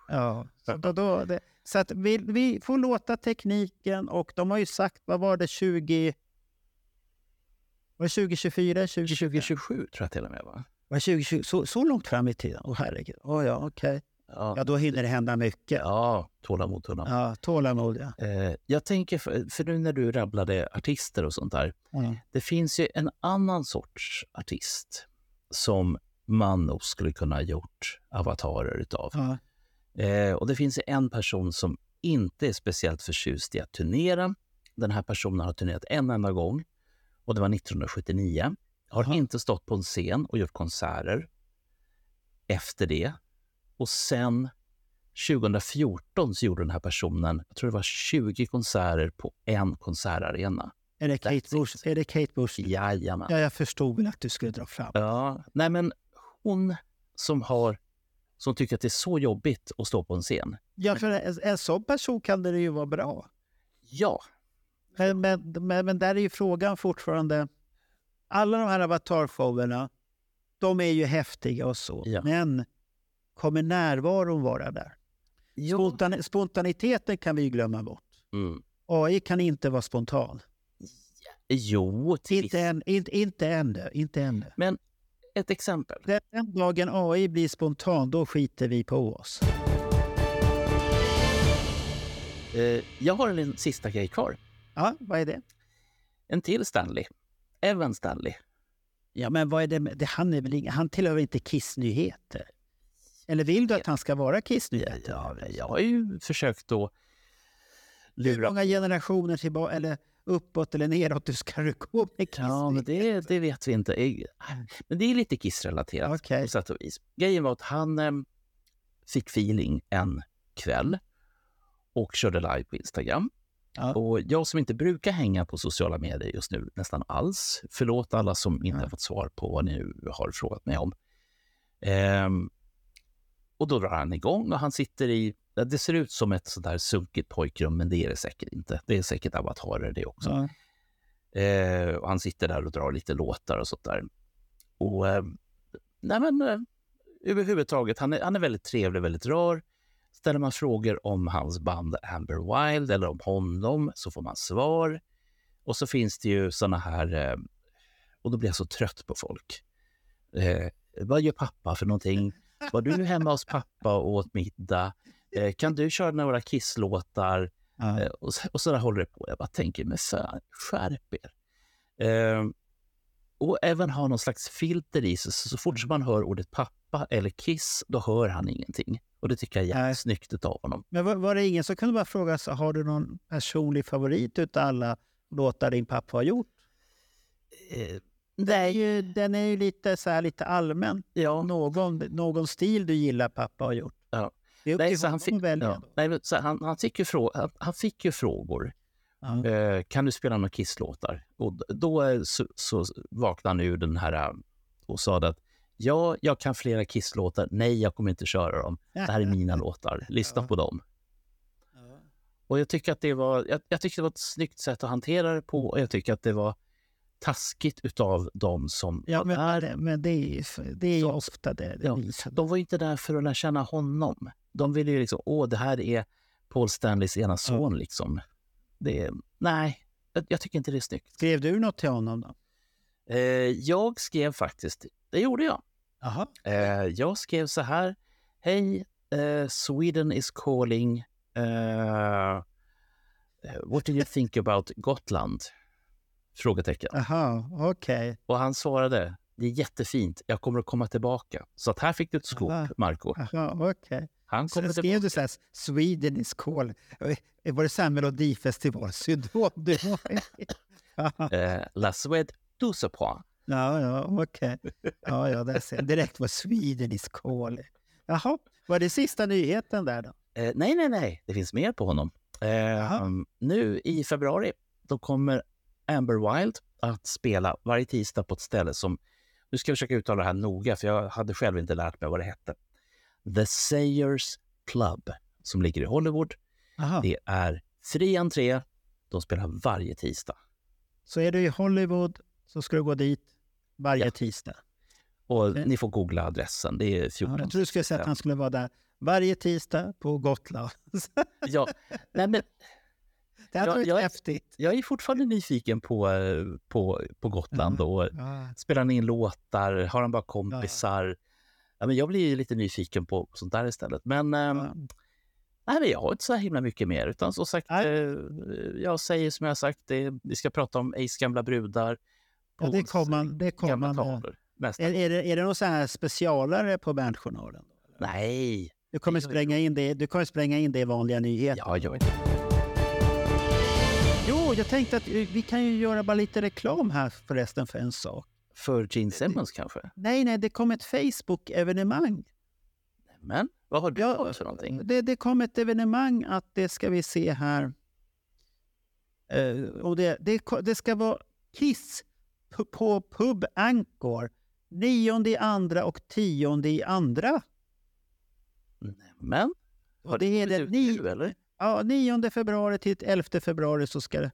Ja, så, då, då, det, så att vi, vi får låta tekniken och de har ju sagt, vad var det, 20... Var det 2024? 2025? 2027 tror jag till och med. Va? Var det 2020? Så, så långt fram i tiden? Åh herregud. Åh ja, okej. Ja. Ja, då hinner det hända mycket. Ja, tålamod, tålamod. Ja, tålamod ja. Eh, jag tänker, för, för nu när du rabblade artister och sånt där. Mm. Det finns ju en annan sorts artist som man nog skulle kunna ha gjort avatarer utav. Ja. Eh, och det finns en person som inte är speciellt förtjust i att turnera. Den här personen har turnerat en enda gång och det var 1979. Har inte stått på en scen och gjort konserter efter det. Och sen 2014 så gjorde den här personen, jag tror det var 20 konserter på en konsertarena. Är det Kate Bush? Är det Kate Bush? Jajamän. Ja, jag förstod väl att du skulle dra fram. Ja, nej men hon som har som tycker att det är så jobbigt att stå på en scen. Ja, för en, en sån person kan det ju vara bra. Ja. Men, men, men, men där är ju frågan fortfarande. Alla de här avatarshowerna, de är ju häftiga och så. Ja. Men kommer närvaron vara där? Spontan, spontaniteten kan vi glömma bort. Mm. AI kan inte vara spontan. Jo, Inte, än, inte, inte ännu. Inte ännu. Men ett exempel. Den, den dagen AI blir spontan, då skiter vi på oss. Eh, jag har en sista grej kvar. Ja, vad är det? En till Stanley. Evan Stanley. Ja, men vad är det, det han, är väl ingen, han tillhör inte Kiss-nyheter? Eller vill du att han ska vara Kiss-nyheter? Ja, jag har ju försökt att Hur många generationer tillbaka, eller uppåt eller neråt, du ska du gå med Kiss? Ja, men det, det vet vi inte. Men det är lite Kiss-relaterat Okej. på sätt och vis. Grejen var att han eh, fick feeling en kväll och körde live på Instagram. Ja. Och jag som inte brukar hänga på sociala medier just nu nästan alls, förlåt alla som inte har fått svar på vad ni nu har frågat mig om. Ehm, och då drar han igång och han sitter i, ja, det ser ut som ett sånt där sunkigt pojkrum, men det är det säkert inte. Det är säkert avatarer det också. Ja. Eh, och han sitter där och drar lite låtar och sånt där. Och eh, nej men eh, överhuvudtaget, han är, han är väldigt trevlig, väldigt rar. Ställer man frågor om hans band Amber Wild eller om honom så får man svar. Och så finns det ju såna här, eh, och då blir jag så trött på folk. Eh, vad gör pappa för någonting? Var du hemma hos pappa och åt middag? Eh, kan du köra några kisslåtar? Ja. Eh, och, så, och så där håller det på. Jag bara tänker, men fan, skärp er. Eh, och även ha någon slags filter i sig. Så, så fort som man hör ordet pappa eller kiss, då hör han ingenting. Och det tycker jag är Nej. jättesnyggt av honom. Men var, var det ingen som kunde bara fråga sig, har du någon personlig favorit utav alla låtar din pappa har gjort? Eh, Den är ju, den är ju lite, så här, lite allmän. ja. Någon, någon stil du gillar pappa har gjort. Ja. Det är upp Nej, till så han fick, ja. Nej, men så han, han, fick ju frå, han, han fick ju frågor. Ja. Eh, kan du spela några Kiss-låtar? Och då eh, så, så vaknade han ur den här eh, och sa att ja, jag kan flera Kiss-låtar. Nej, jag kommer inte köra dem. Det här är mina låtar. Lyssna på dem. Och jag tycker att det var, jag, jag tycker det var ett snyggt sätt att hantera det på och jag tycker att det var taskigt utav dem som Ja, men, det, men det är, det är ju ofta det. det Ja, de var inte där för att lära känna honom. De ville ju liksom, åh, det här är Paul Stanleys ena son liksom. Det är, nej, jag, jag tycker inte det är snyggt. Skrev du något till honom då? Eh, jag skrev faktiskt, det gjorde jag. Eh, jag skrev så här, hej, eh, Sweden is calling. Eh, what do you think about Gotland? Frågetecken. Jaha, okej. Och han svarade, det är jättefint, jag kommer att komma tillbaka. Så att här fick du ett scoop, Aha. Marco. Jaha, okej. Han Så kommer skrev tillbaka. du så här, Sweden is calling. Eh, Var det så här melodifestivalsyndrom Eh, La Suède, du se point. Ja, ja, okej. Ja, ja, där ser jag. Direkt var Sweden is calling. Jaha, var det sista nyheten där då? Eh, nej, nej, nej, det finns mer på honom. Eh, um, nu i februari, då kommer Amber Wild att spela varje tisdag på ett ställe som, nu ska jag försöka uttala det här noga, för jag hade själv inte lärt mig vad det hette. The Sayers Club, som ligger i Hollywood. Aha. Det är fri entré, de spelar varje tisdag. Så är du i Hollywood så ska du gå dit varje Ja. tisdag. Och ni får googla adressen, det är 14. Ja, jag tror du skulle säga att han skulle vara där varje tisdag på Gotland. Ja, nej men Det hade Ja, varit jag är- häftigt. jag är fortfarande nyfiken på, eh, på, på Gotland. Och Ja. spelar han in låtar? Har han bara kompisar? Ja. men jag blir lite nyfiken på sånt där istället. Men, ehm, nej, men jag har inte så himla mycket mer. Utan som sagt, Nej. eh, jag säger som jag har sagt, det, vi ska prata om Ace gamla brudar. Ja, det kommer man. Det gamla man tavlor. Nästa. är, är, det, är det någon sån här specialare på Bandjournalen? Nej. Du kommer, spränga in det, du kommer spränga in det i vanliga nyheter? Ja, jag Jo, jag tänkte att eh, vi kan ju göra bara lite reklam här förresten för en sak. För Gene Simmons kanske? Nej, nej, det kom ett Facebook-evenemang. Men vad har du Ja, fått för någonting? Det, det kom ett evenemang att det ska vi se här. Eh, och det, det, det ska vara Kiss på, Pub Angkor. Nionde i andra och tionde i andra. Men Och har det är ut ni, eller? ja, 9 februari till 11 februari så ska det...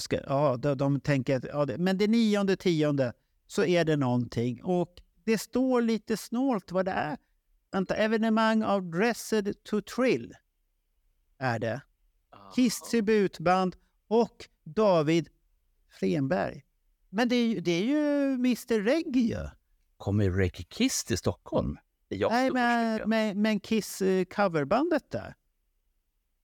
Ska, ja, de, de tänker att... Ja, det, men det nionde, tionde så är det någonting. Och det står lite snålt vad det är. Vänta, evenemang av Dressed to Trill är det. Kiss tributband och David Frenberg. Men det är ju, det är ju Mr Reggae ju. Kommer Reggae Kiss till Stockholm? Nej, men, men, men Kiss eh, coverbandet där.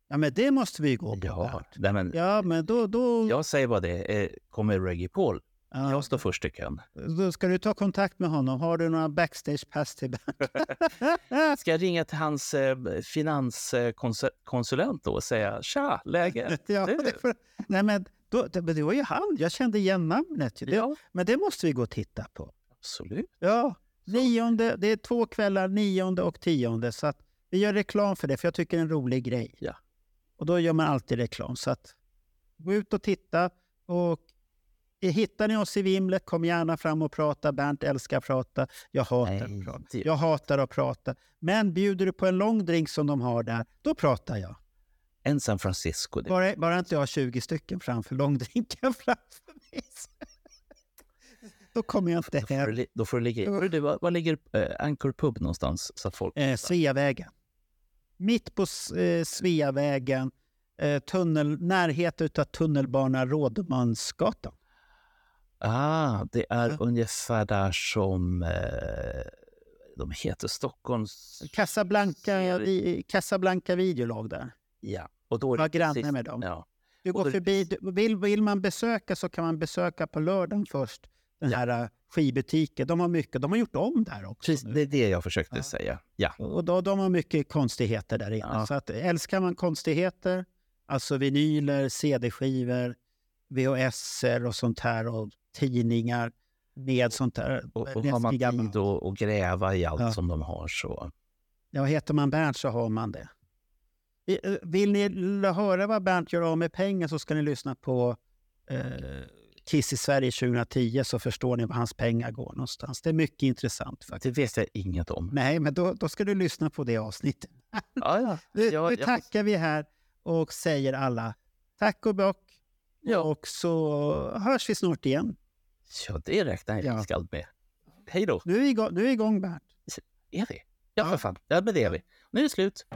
Ja, men det måste vi gå på. Ja, nej, men Ja, men då, då, jag säger bara det. Eh, kommer Reggae Paul? ja, Jag står först i kön. då ska du ta kontakt med honom. Har du några backstage-pass till? Ska jag ringa till hans eh, finanskonsulent då och säga tja, läge? ja, det får, nej, men då, det, men det var ju han. Jag kände igen namnet. Det, Ja, Men det måste vi gå och titta på. absolut. Ja, nionde, det är två kvällar, nionde och tionde. Så vi gör reklam för det, för jag tycker det är en rolig grej. Ja. Och då gör man alltid reklam. Så att gå ut och titta. Och hittar ni oss i vimlet, kom gärna fram och prata. Bernt älskar att prata. Jag hatar Nej, att prata. Jag hatar att prata. Men bjuder du på en lång drink som de har där, då pratar jag. En San Francisco. Bara, bara inte jag har 20 stycken framför långdrinken framför mig. Då kommer jag inte Då får, du, hem. då får du ligga i. Du, var, var ligger eh, Anchor Pub någonstans? Så folk... Eh, Sveavägen. Mitt på eh, Sveavägen, eh, tunnel, närhet av tunnelbana Rådmansgatan. Ah, det är Ja. ungefär där som eh, de heter Stockholms... Casablanca, vi, Casablanca videolag där. Ja, och då Var granne med dem. Ja. Du går då förbi, du, vill, vill man besöka så kan man besöka på lördagen först. den här äh, skivbutiken. De har mycket, de har gjort om där också. Precis, det är det jag försökte säga. Ja. Och då, de har mycket konstigheter där inne. Ja. Så att, älskar man konstigheter, alltså vinyler, CD-skivor, VHS och sånt här och tidningar med sånt där. Och, och har man tid att gräva i allt Ja. som de har så... Ja, heter man Bernt så har man det. Eh, Vill ni höra vad Bernt gör av med pengar så ska ni lyssna på eh, Kiss i Sverige 2010 så förstår ni var hans pengar går någonstans. Det är mycket intressant faktiskt. Det vet jag inget om. Nej, men då, då ska du lyssna på det avsnittet. Ja, ja. Nu, Ja, nu jag- tackar vi här och säger alla tack och bock. Ja. Och så hörs vi snart igen. Ja, det räknar jag Ja. skall med. Hej då. Nu är vi igång, nu är vi igång Bernt. Är vi? Ja, för fan. Ja, men det är vi. Nu är det slut.